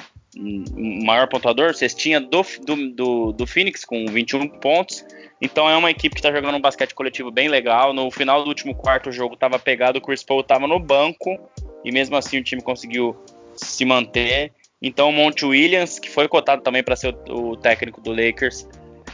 maior pontuador, cestinha do, do, do, do Phoenix com 21 pontos. Então é uma equipe que está jogando um basquete coletivo bem legal. No final do último quarto o jogo estava pegado, o Chris Paul estava no banco e mesmo assim o time conseguiu se manter. Então o Monte Williams, que foi cotado também para ser o, o técnico do Lakers,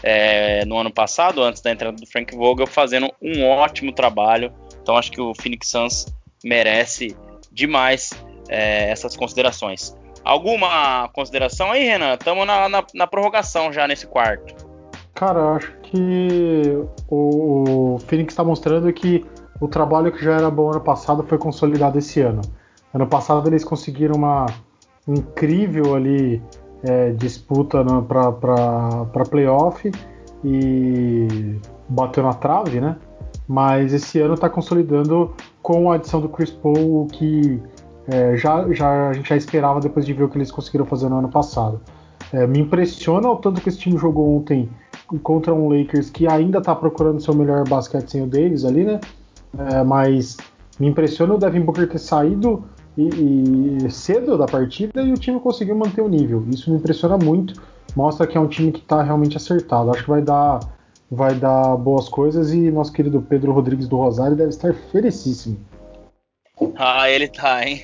é, no ano passado, antes da entrada do Frank Vogel, fazendo um ótimo trabalho. Então acho que o Phoenix Suns merece demais é, essas considerações. Alguma consideração aí, Renan? Estamos na, na, na, prorrogação já nesse quarto. Cara, acho que o, o Phoenix está mostrando que o trabalho que já era bom ano passado foi consolidado esse ano. Ano passado eles conseguiram uma incrível ali é, disputa para playoff e bateu na trave, né? Mas esse ano está consolidando com a adição do Chris Paul, o que é, já, já, a gente já esperava depois de ver o que eles conseguiram fazer no ano passado. É, me impressiona o tanto que esse time jogou ontem contra um Lakers que ainda está procurando seu melhor basquete sem o Davis ali, né? É, mas me impressiona o Devin Booker ter saído e, e, cedo da partida e o time conseguiu manter o nível. Isso me impressiona muito. Mostra que é um time que está realmente acertado. Acho que vai dar, vai dar boas coisas e nosso querido Pedro Rodrigues do Rosário deve estar felicíssimo. Ah, ele tá, hein?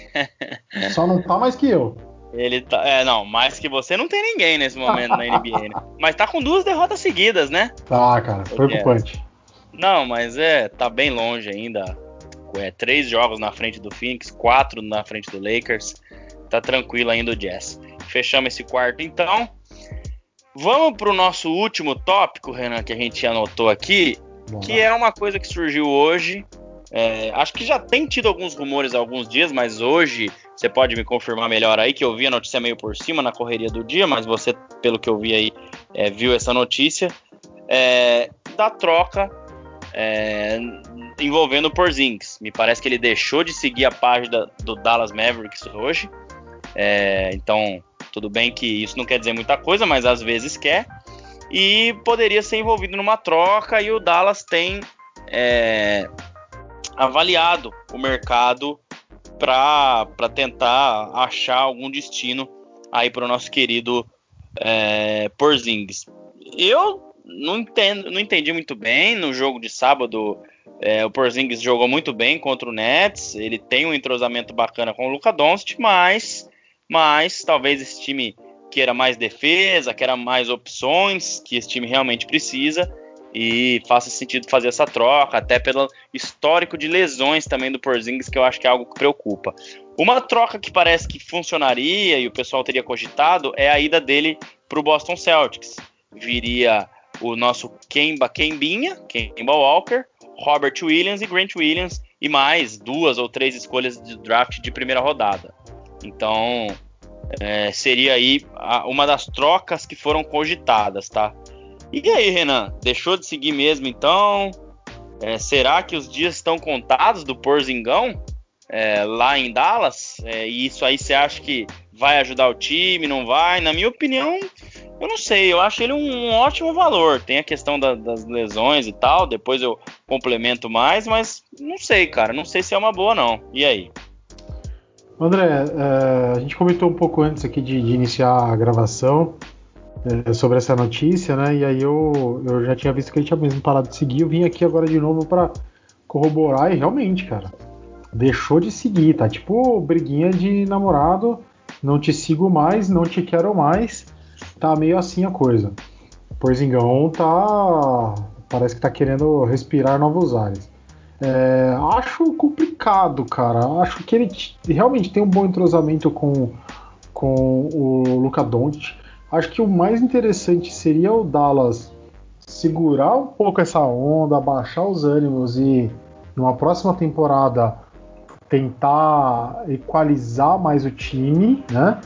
Só não tá mais que eu. Ele tá. É, não, mais que você não tem ninguém nesse momento na NBA, né? (laughs) Mas tá com duas derrotas seguidas, né? Tá, cara, preocupante. Não, mas é, tá bem longe ainda. É, três jogos na frente do Phoenix, quatro na frente do Lakers. Tá tranquilo ainda o Jazz. Fechamos esse quarto então. Vamos pro nosso último tópico, Renan, que a gente anotou aqui, que é uma coisa que surgiu hoje. É, acho que já tem tido alguns rumores há alguns dias, mas hoje você pode me confirmar melhor aí, que eu vi a notícia meio por cima na correria do dia, mas você, pelo que eu vi aí, é, viu essa notícia é, da troca é, envolvendo o Porzingis. Me parece que ele deixou de seguir a página do Dallas Mavericks hoje. É, então, tudo bem que isso não quer dizer muita coisa, mas às vezes quer. E poderia ser envolvido numa troca e o Dallas tem é, avaliado o mercado para tentar achar algum destino aí para o nosso querido é, Porzingis. Eu não, entendo, não entendi muito bem no jogo de sábado. É, o Porzingis jogou muito bem contra o Nets. Ele tem um entrosamento bacana com o Luca Doncic, mas, mas talvez esse time queira mais defesa, queira mais opções que esse time realmente precisa e faça sentido fazer essa troca, até pelo histórico de lesões também do Porzingis, que eu acho que é algo que preocupa. Uma troca que parece que funcionaria e o pessoal teria cogitado é a ida dele para o Boston Celtics. Viria o nosso Kemba Kembinha, Kemba Walker, Robert Williams e Grant Williams e mais duas ou três escolhas de draft de primeira rodada. Então é, seria aí uma das trocas que foram cogitadas, tá? E aí, Renan, deixou de seguir mesmo então? É, será que os dias estão contados do Porzingão é, lá em Dallas? É, e isso aí você acha que vai ajudar o time? Não vai? Na minha opinião, eu não sei, eu acho ele um, ótimo valor. Tem a questão da, das lesões e tal, depois eu complemento mais, mas não sei, cara. Não sei se é uma boa, não. E aí? André, é, a gente comentou um pouco antes aqui de, de iniciar a gravação é, sobre essa notícia, né? E aí eu, eu já tinha visto que ele tinha mesmo parado de seguir. Eu vim aqui agora de novo para corroborar e realmente, cara, deixou de seguir, tá? Tipo briguinha de namorado, não te sigo mais, não te quero mais tá meio assim a coisa. O Porzingão tá. Parece que tá querendo respirar novos ares. É, acho complicado, cara. Acho que ele realmente tem um bom entrosamento com, com o Luca Doncic. Acho que o mais interessante seria o Dallas segurar um pouco essa onda, baixar os ânimos e numa próxima temporada tentar equalizar mais o time, né?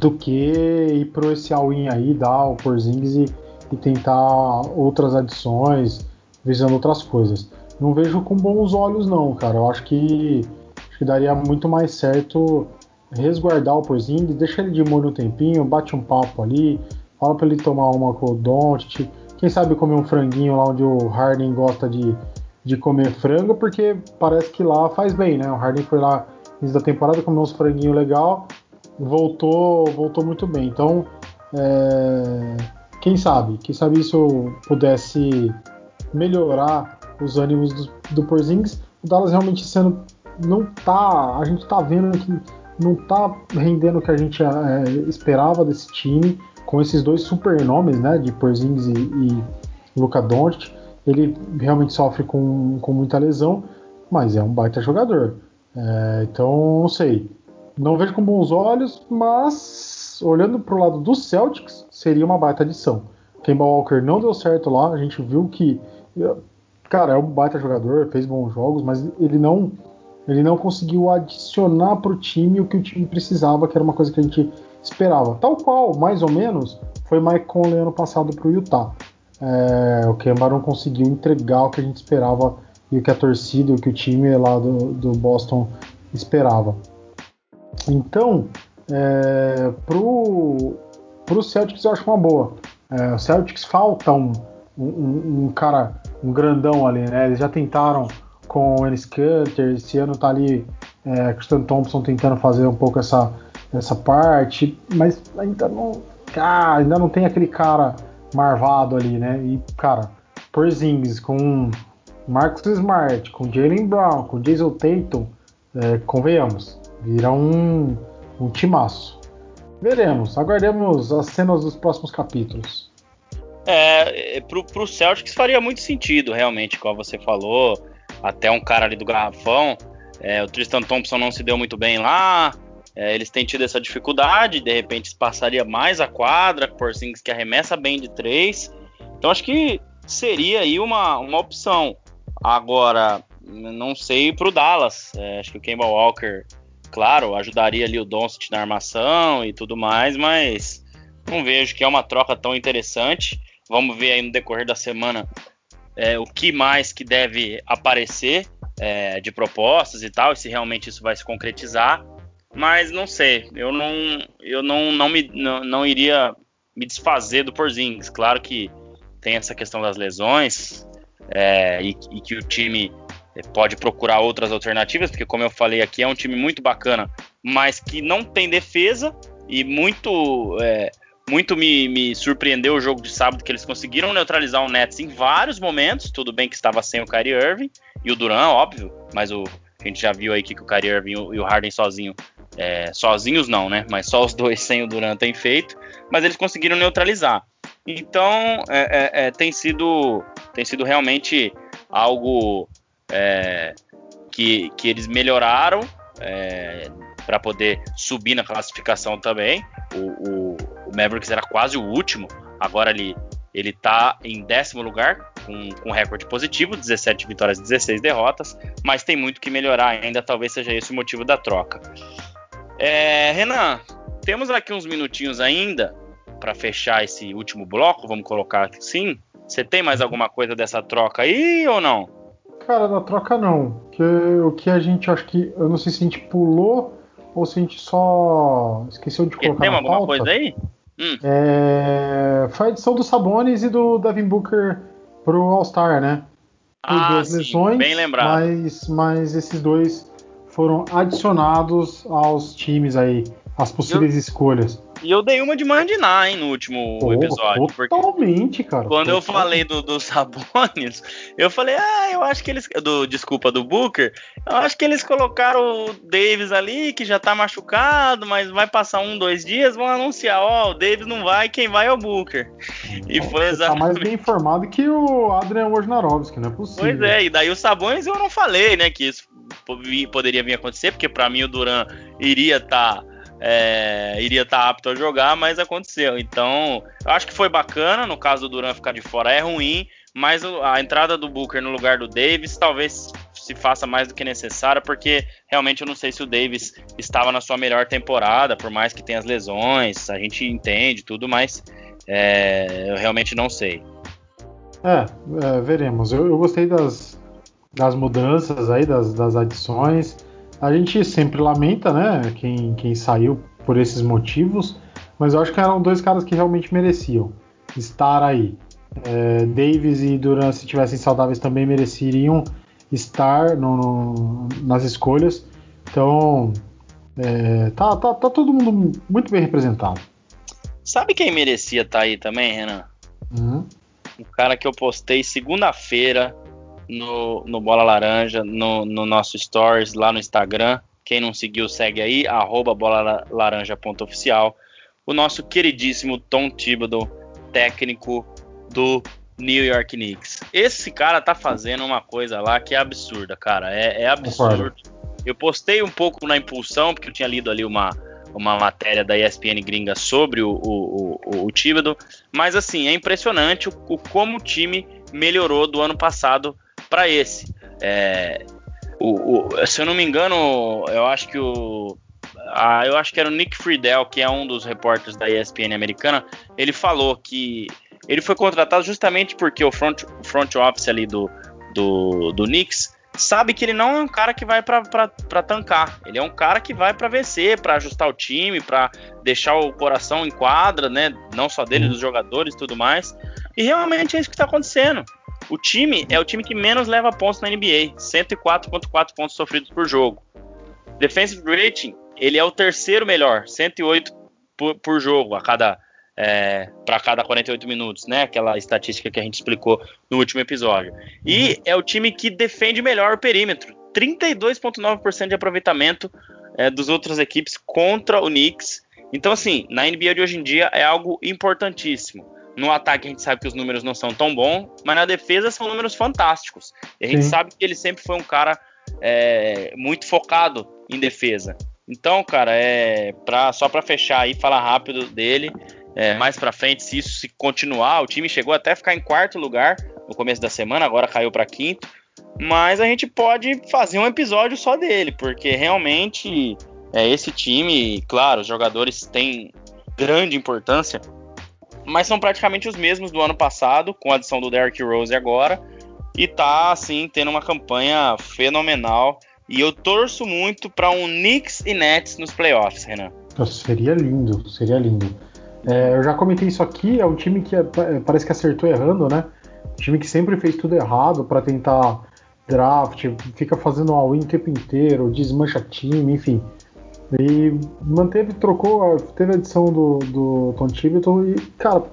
do que ir pro esse all-in aí, dar o Porzingis e, e tentar outras adições, visando outras coisas. Não vejo com bons olhos não, cara. Eu acho que, acho que daria muito mais certo resguardar o Porzingis, deixa ele de molho um tempinho, bate um papo ali, fala para ele tomar uma com o Doncic, quem sabe comer um franguinho lá onde o Harden gosta de, de comer frango, porque parece que lá faz bem, né? O Harden foi lá no início da temporada, comeu uns franguinhos legal, voltou, voltou muito bem. Então, é, quem sabe, quem sabe isso pudesse melhorar os ânimos do, do Porzingis. O Dallas realmente sendo não tá, a gente tá vendo que não tá rendendo o que a gente é, esperava desse time com esses dois super nomes, né, de Porzingis e, e Luka Doncic. Ele realmente sofre com, com muita lesão, mas é um baita jogador. É, então, não sei não vejo com bons olhos, mas olhando para o lado dos Celtics, seria uma baita adição. Kemba Walker não deu certo lá, a gente viu que, cara, é um baita jogador, fez bons jogos, mas ele não, ele não conseguiu adicionar para o time o que o time precisava, que era uma coisa que a gente esperava. Tal qual, mais ou menos, foi Mike Conley ano passado para o Utah. É, o Kemba não conseguiu entregar o que a gente esperava e o que a torcida, o que o time lá do, do Boston esperava. Então, é, pro Celtics eu acho uma boa. É, o Celtics falta um, um, um, cara, um grandão ali, né? Eles já tentaram com o Ennis Cutter, esse ano tá ali é, Christian Thompson tentando fazer um pouco essa, essa parte, mas ainda não, ah, ainda não tem aquele cara marvado ali, né? E, cara, Porzingis com Marcus Smart, com Jalen Brown, com Jason Tatum, é, convenhamos, Vira um, um timaço. Veremos, aguardemos as cenas dos próximos capítulos. É, pro, pro Celtics faria muito sentido, realmente, como você falou. Até um cara ali do garrafão. É, o Tristan Thompson não se deu muito bem lá. É, eles têm tido essa dificuldade, de repente passaria mais a quadra, Porzingis que arremessa bem de três. Então acho que seria aí uma, uma opção. Agora, não sei pro Dallas. É, acho que o Kemba Walker, claro, ajudaria ali o Doncic na armação e tudo mais, mas não vejo que é uma troca tão interessante. Vamos ver aí no decorrer da semana é, o que mais que deve aparecer é, de propostas e tal, e se realmente isso vai se concretizar. Mas não sei, eu não, eu não, não, me, não, não iria me desfazer do Porzingis. Claro que tem essa questão das lesões é, e, e, que o time pode procurar outras alternativas, porque como eu falei aqui, é um time muito bacana, mas que não tem defesa e muito é, muito me, me, surpreendeu o jogo de sábado que eles conseguiram neutralizar o Nets em vários momentos. Tudo bem que estava sem o Kyrie Irving e o Duran, óbvio, mas o, a gente já viu aí que, o Kyrie Irving e o Harden sozinho, é, sozinhos não, né? Mas só os (laughs) dois sem o Duran tem feito. Mas eles conseguiram neutralizar. Então é, é, é tem sido tem sido realmente algo é, que, que eles melhoraram é, para poder subir na classificação também. O, o, Mavericks era quase o último, agora ele, ele tá em décimo lugar, com, com recorde positivo, 17 vitórias e 16 derrotas, mas tem muito que melhorar ainda, talvez seja esse o motivo da troca. É, Renan, temos aqui uns minutinhos ainda para fechar esse último bloco, vamos colocar assim. Você tem mais alguma coisa dessa troca aí ou não? Cara, da troca não. Que, o que a gente acho que. Eu não sei se a gente pulou ou se a gente só esqueceu de colocar. Tem na alguma coisa aí? Hum. É, foi a edição do Sabonis e do Devin Booker pro All-Star, né? Por ah, duas sim, lesões, bem lembrado. Mas, mas esses dois foram adicionados aos times aí, as possíveis eu, escolhas. E eu dei uma de mandinar, hein, no último Pô, episódio. Totalmente, cara. Quando totalmente. eu falei do, do (laughs) Sabonis, eu falei, ah, eu acho que eles. Do, desculpa, do Booker. Eu acho que eles colocaram o Davis ali, que já tá machucado, mas vai passar um, dois dias, vão anunciar, ó, oh, o Davis não vai, quem vai é o Booker. E foi exatamente. Tá mais bem informado que o Adrian Wojnarowski, não é possível. Pois é, e daí o Sabonis eu não falei, né, que isso poderia vir a acontecer, porque para mim o Duran iria estar. Tá é, iria estar tá apto a jogar, mas aconteceu. Então, eu acho que foi bacana. No caso do Duran ficar de fora é ruim, mas a entrada do Booker no lugar do Davis talvez se faça mais do que necessária, porque realmente eu não sei se o Davis estava na sua melhor temporada, por mais que tenha as lesões, a gente entende tudo, mas é, eu realmente não sei. É, é veremos. Eu, eu, gostei das, das mudanças aí, das, das adições. A gente sempre lamenta, né, quem, quem saiu por esses motivos, mas eu acho que eram dois caras que realmente mereciam estar aí. É, Davis e Duran, se tivessem saudáveis, também mereceriam estar no, no, nas escolhas. Então, é, tá, tá, tá, todo mundo muito bem representado. Sabe quem merecia estar tá aí também, Renan? Uhum. O cara que eu postei segunda-feira no, no Bola Laranja, no, no nosso Stories lá no Instagram. Quem não seguiu, segue aí, arroba bolalaranja.oficial. O nosso queridíssimo Tom Thibodeau, técnico do New York Knicks. Esse cara tá fazendo uma coisa lá que é absurda, cara. É, é absurdo. Eu postei um pouco na impulsão, porque eu tinha lido ali uma, uma matéria da ESPN gringa sobre o, o, o, o Thibodeau. Mas assim, é impressionante o, o, como o time melhorou do ano passado para esse. É, o, o, se eu não me engano, eu acho que o. Ah, eu acho que era o Nick Friedel, que é um dos repórteres da ESPN americana, ele falou que ele foi contratado justamente porque o front, front office ali do, do, do Knicks sabe que ele não é um cara que vai para tancar. Ele é um cara que vai para vencer, para ajustar o time, para deixar o coração em quadra, né? Não só dele, dos jogadores e tudo mais. E realmente é isso que está acontecendo. O time é o time que menos leva pontos na NBA, 104.4 pontos sofridos por jogo. Defensive rating, ele é o terceiro melhor, 108 por, por jogo a cada é, para cada 48 minutos, né? Aquela estatística que a gente explicou no último episódio. E é o time que defende melhor o perímetro, 32,9% de aproveitamento é, dos outras equipes contra o Knicks. Então, assim, na NBA de hoje em dia é algo importantíssimo. No ataque a gente sabe que os números não são tão bons, mas na defesa são números fantásticos. E a gente Sim. sabe que ele sempre foi um cara é, muito focado em defesa. Então, cara, é pra, só para fechar e falar rápido dele, é, mais para frente, se isso se continuar, o time chegou até a ficar em quarto lugar no começo da semana, agora caiu para quinto. Mas a gente pode fazer um episódio só dele, porque realmente é esse time, claro, os jogadores têm grande importância, mas são praticamente os mesmos do ano passado, com a adição do Derrick Rose agora, e tá assim tendo uma campanha fenomenal. E eu torço muito para um Knicks e Nets nos playoffs, Renan. Nossa, seria lindo, seria lindo. É, eu já comentei isso aqui, é um time que é, é parece que acertou errando, né? Um time que sempre fez tudo errado para tentar draft, fica fazendo all-in o tempo inteiro, desmancha time, enfim. E manteve, trocou, teve a edição do, do Tom Thibodeau e, cara,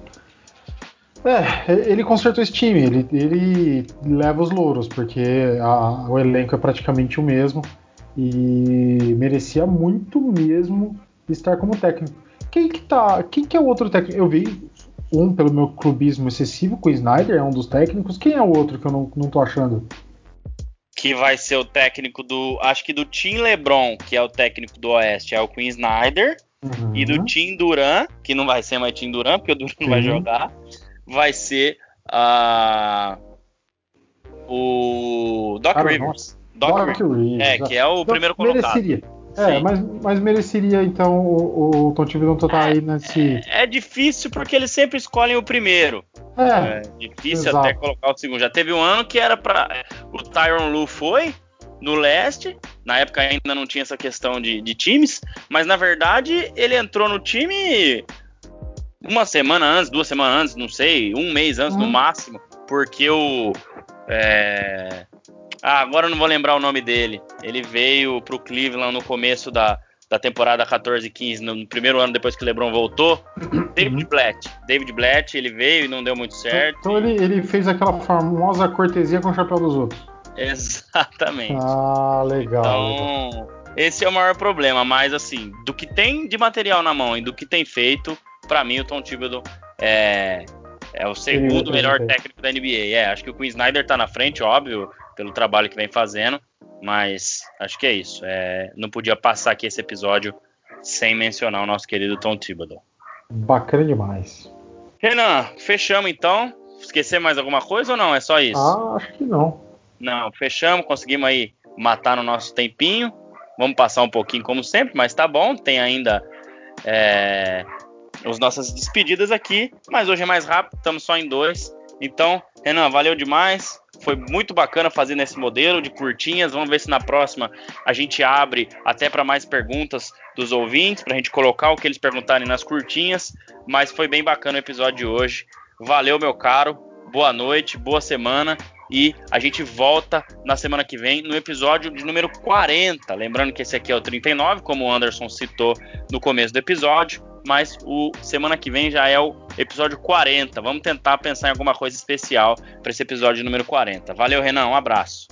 é, ele consertou esse time, ele, ele leva os louros, porque a, o elenco é praticamente o mesmo e merecia muito mesmo estar como técnico. Quem que tá. Quem que é o outro técnico? Eu vi um pelo meu clubismo excessivo, com o Snyder, é um dos técnicos. Quem é o outro que eu não, não tô achando? Que vai ser o técnico do. Acho que do Tim LeBron, que é o técnico do Oeste, é o Queen Snyder. Uhum. E do Tim Duran, que não vai ser mais Tim Duran, porque o Duran não vai jogar, vai ser uh, o Doc Rivers. Doc, Doc Rivers. É, que é o Doc primeiro colocado. Mereceria. É, mas, mas mereceria então o, o Tom Thibodeau estar aí nesse. É, é, difícil porque eles sempre escolhem o primeiro. É, é difícil exato. até colocar o segundo. Já teve um ano que era para o Tyron Lu foi no leste. Na época ainda não tinha essa questão de, de times, mas na verdade ele entrou no time uma semana antes, duas semanas antes, não sei, um mês antes no uhum. máximo, porque o é, ah, agora eu não vou lembrar o nome dele. Ele veio pro Cleveland no começo da, da temporada 14 e 15, no primeiro ano depois que o LeBron voltou. David Blatt. David Blatt, ele veio e não deu muito certo. Então ele, ele fez aquela famosa cortesia com o chapéu dos outros. Exatamente. Ah, legal. Então, esse é o maior problema, mas assim, do que tem de material na mão e do que tem feito, para mim o Tom Thibodeau é, é o segundo Sim, melhor técnico da NBA. É, acho que o Queen Snyder tá na frente, óbvio pelo trabalho que vem fazendo. Mas acho que é isso. É, não podia passar aqui esse episódio sem mencionar o nosso querido Tom Thibodeau. Bacana demais. Renan, fechamos então. Esquecer mais alguma coisa ou não? É só isso? Ah, acho que não. Não, fechamos, conseguimos aí matar no nosso tempinho. Vamos passar um pouquinho como sempre, mas tá bom. Tem ainda é, as nossas despedidas aqui, mas hoje é mais rápido, estamos só em dois. Então, Renan, valeu demais. Foi muito bacana fazer nesse modelo de curtinhas. Vamos ver se na próxima a gente abre até para mais perguntas dos ouvintes, para a gente colocar o que eles perguntarem nas curtinhas. Mas foi bem bacana o episódio de hoje. Valeu, meu caro. Boa noite, boa semana. E a gente volta na semana que vem no episódio de número 40. Lembrando que esse aqui é o 39, como o Anderson citou no começo do episódio mas o semana que vem já é o episódio 40. Vamos tentar pensar em alguma coisa especial para esse episódio número 40. Valeu, Renan, um abraço.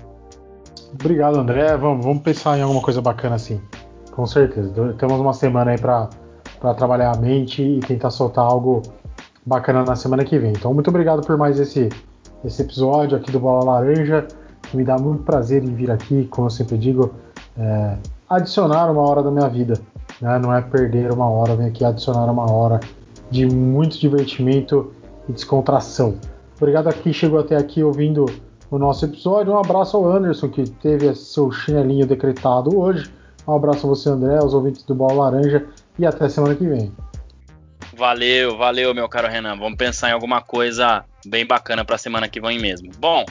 Obrigado, André. Vamos, vamos pensar em alguma coisa bacana assim. Com certeza. Temos uma semana aí para trabalhar a mente e tentar soltar algo bacana na semana que vem. Então, muito obrigado por mais esse, esse episódio aqui do Bola Laranja. Me dá muito prazer em vir aqui, como eu sempre digo, é, adicionar uma hora da minha vida né? Não é perder uma hora, vem aqui adicionar uma hora de muito divertimento e descontração. Obrigado a quem chegou até aqui ouvindo o nosso episódio. Um abraço ao Anderson, que teve seu chinelinho decretado hoje. Um abraço a você, André, aos ouvintes do Bola Laranja e até semana que vem. Valeu, valeu, meu caro Renan. Vamos pensar em alguma coisa bem bacana para a semana que vem mesmo. Bom,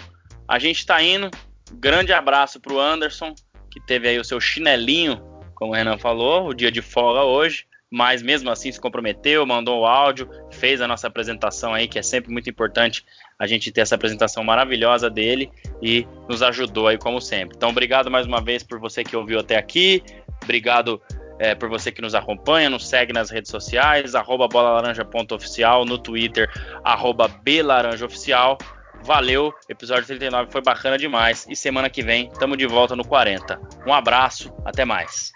a gente está indo. Grande abraço para o Anderson, que teve aí o seu chinelinho como o Renan falou, o dia de folga hoje, mas mesmo assim se comprometeu, mandou o áudio, fez a nossa apresentação aí, que é sempre muito importante a gente ter essa apresentação maravilhosa dele e nos ajudou aí como sempre. Então, obrigado mais uma vez por você que ouviu até aqui, obrigado é, por você que nos acompanha, nos segue nas redes sociais, arroba bolalaranja.oficial, no Twitter, arroba belaranjaoficial. Valeu, episódio 39 foi bacana demais e semana que vem estamos de volta no 40. Um abraço, até mais.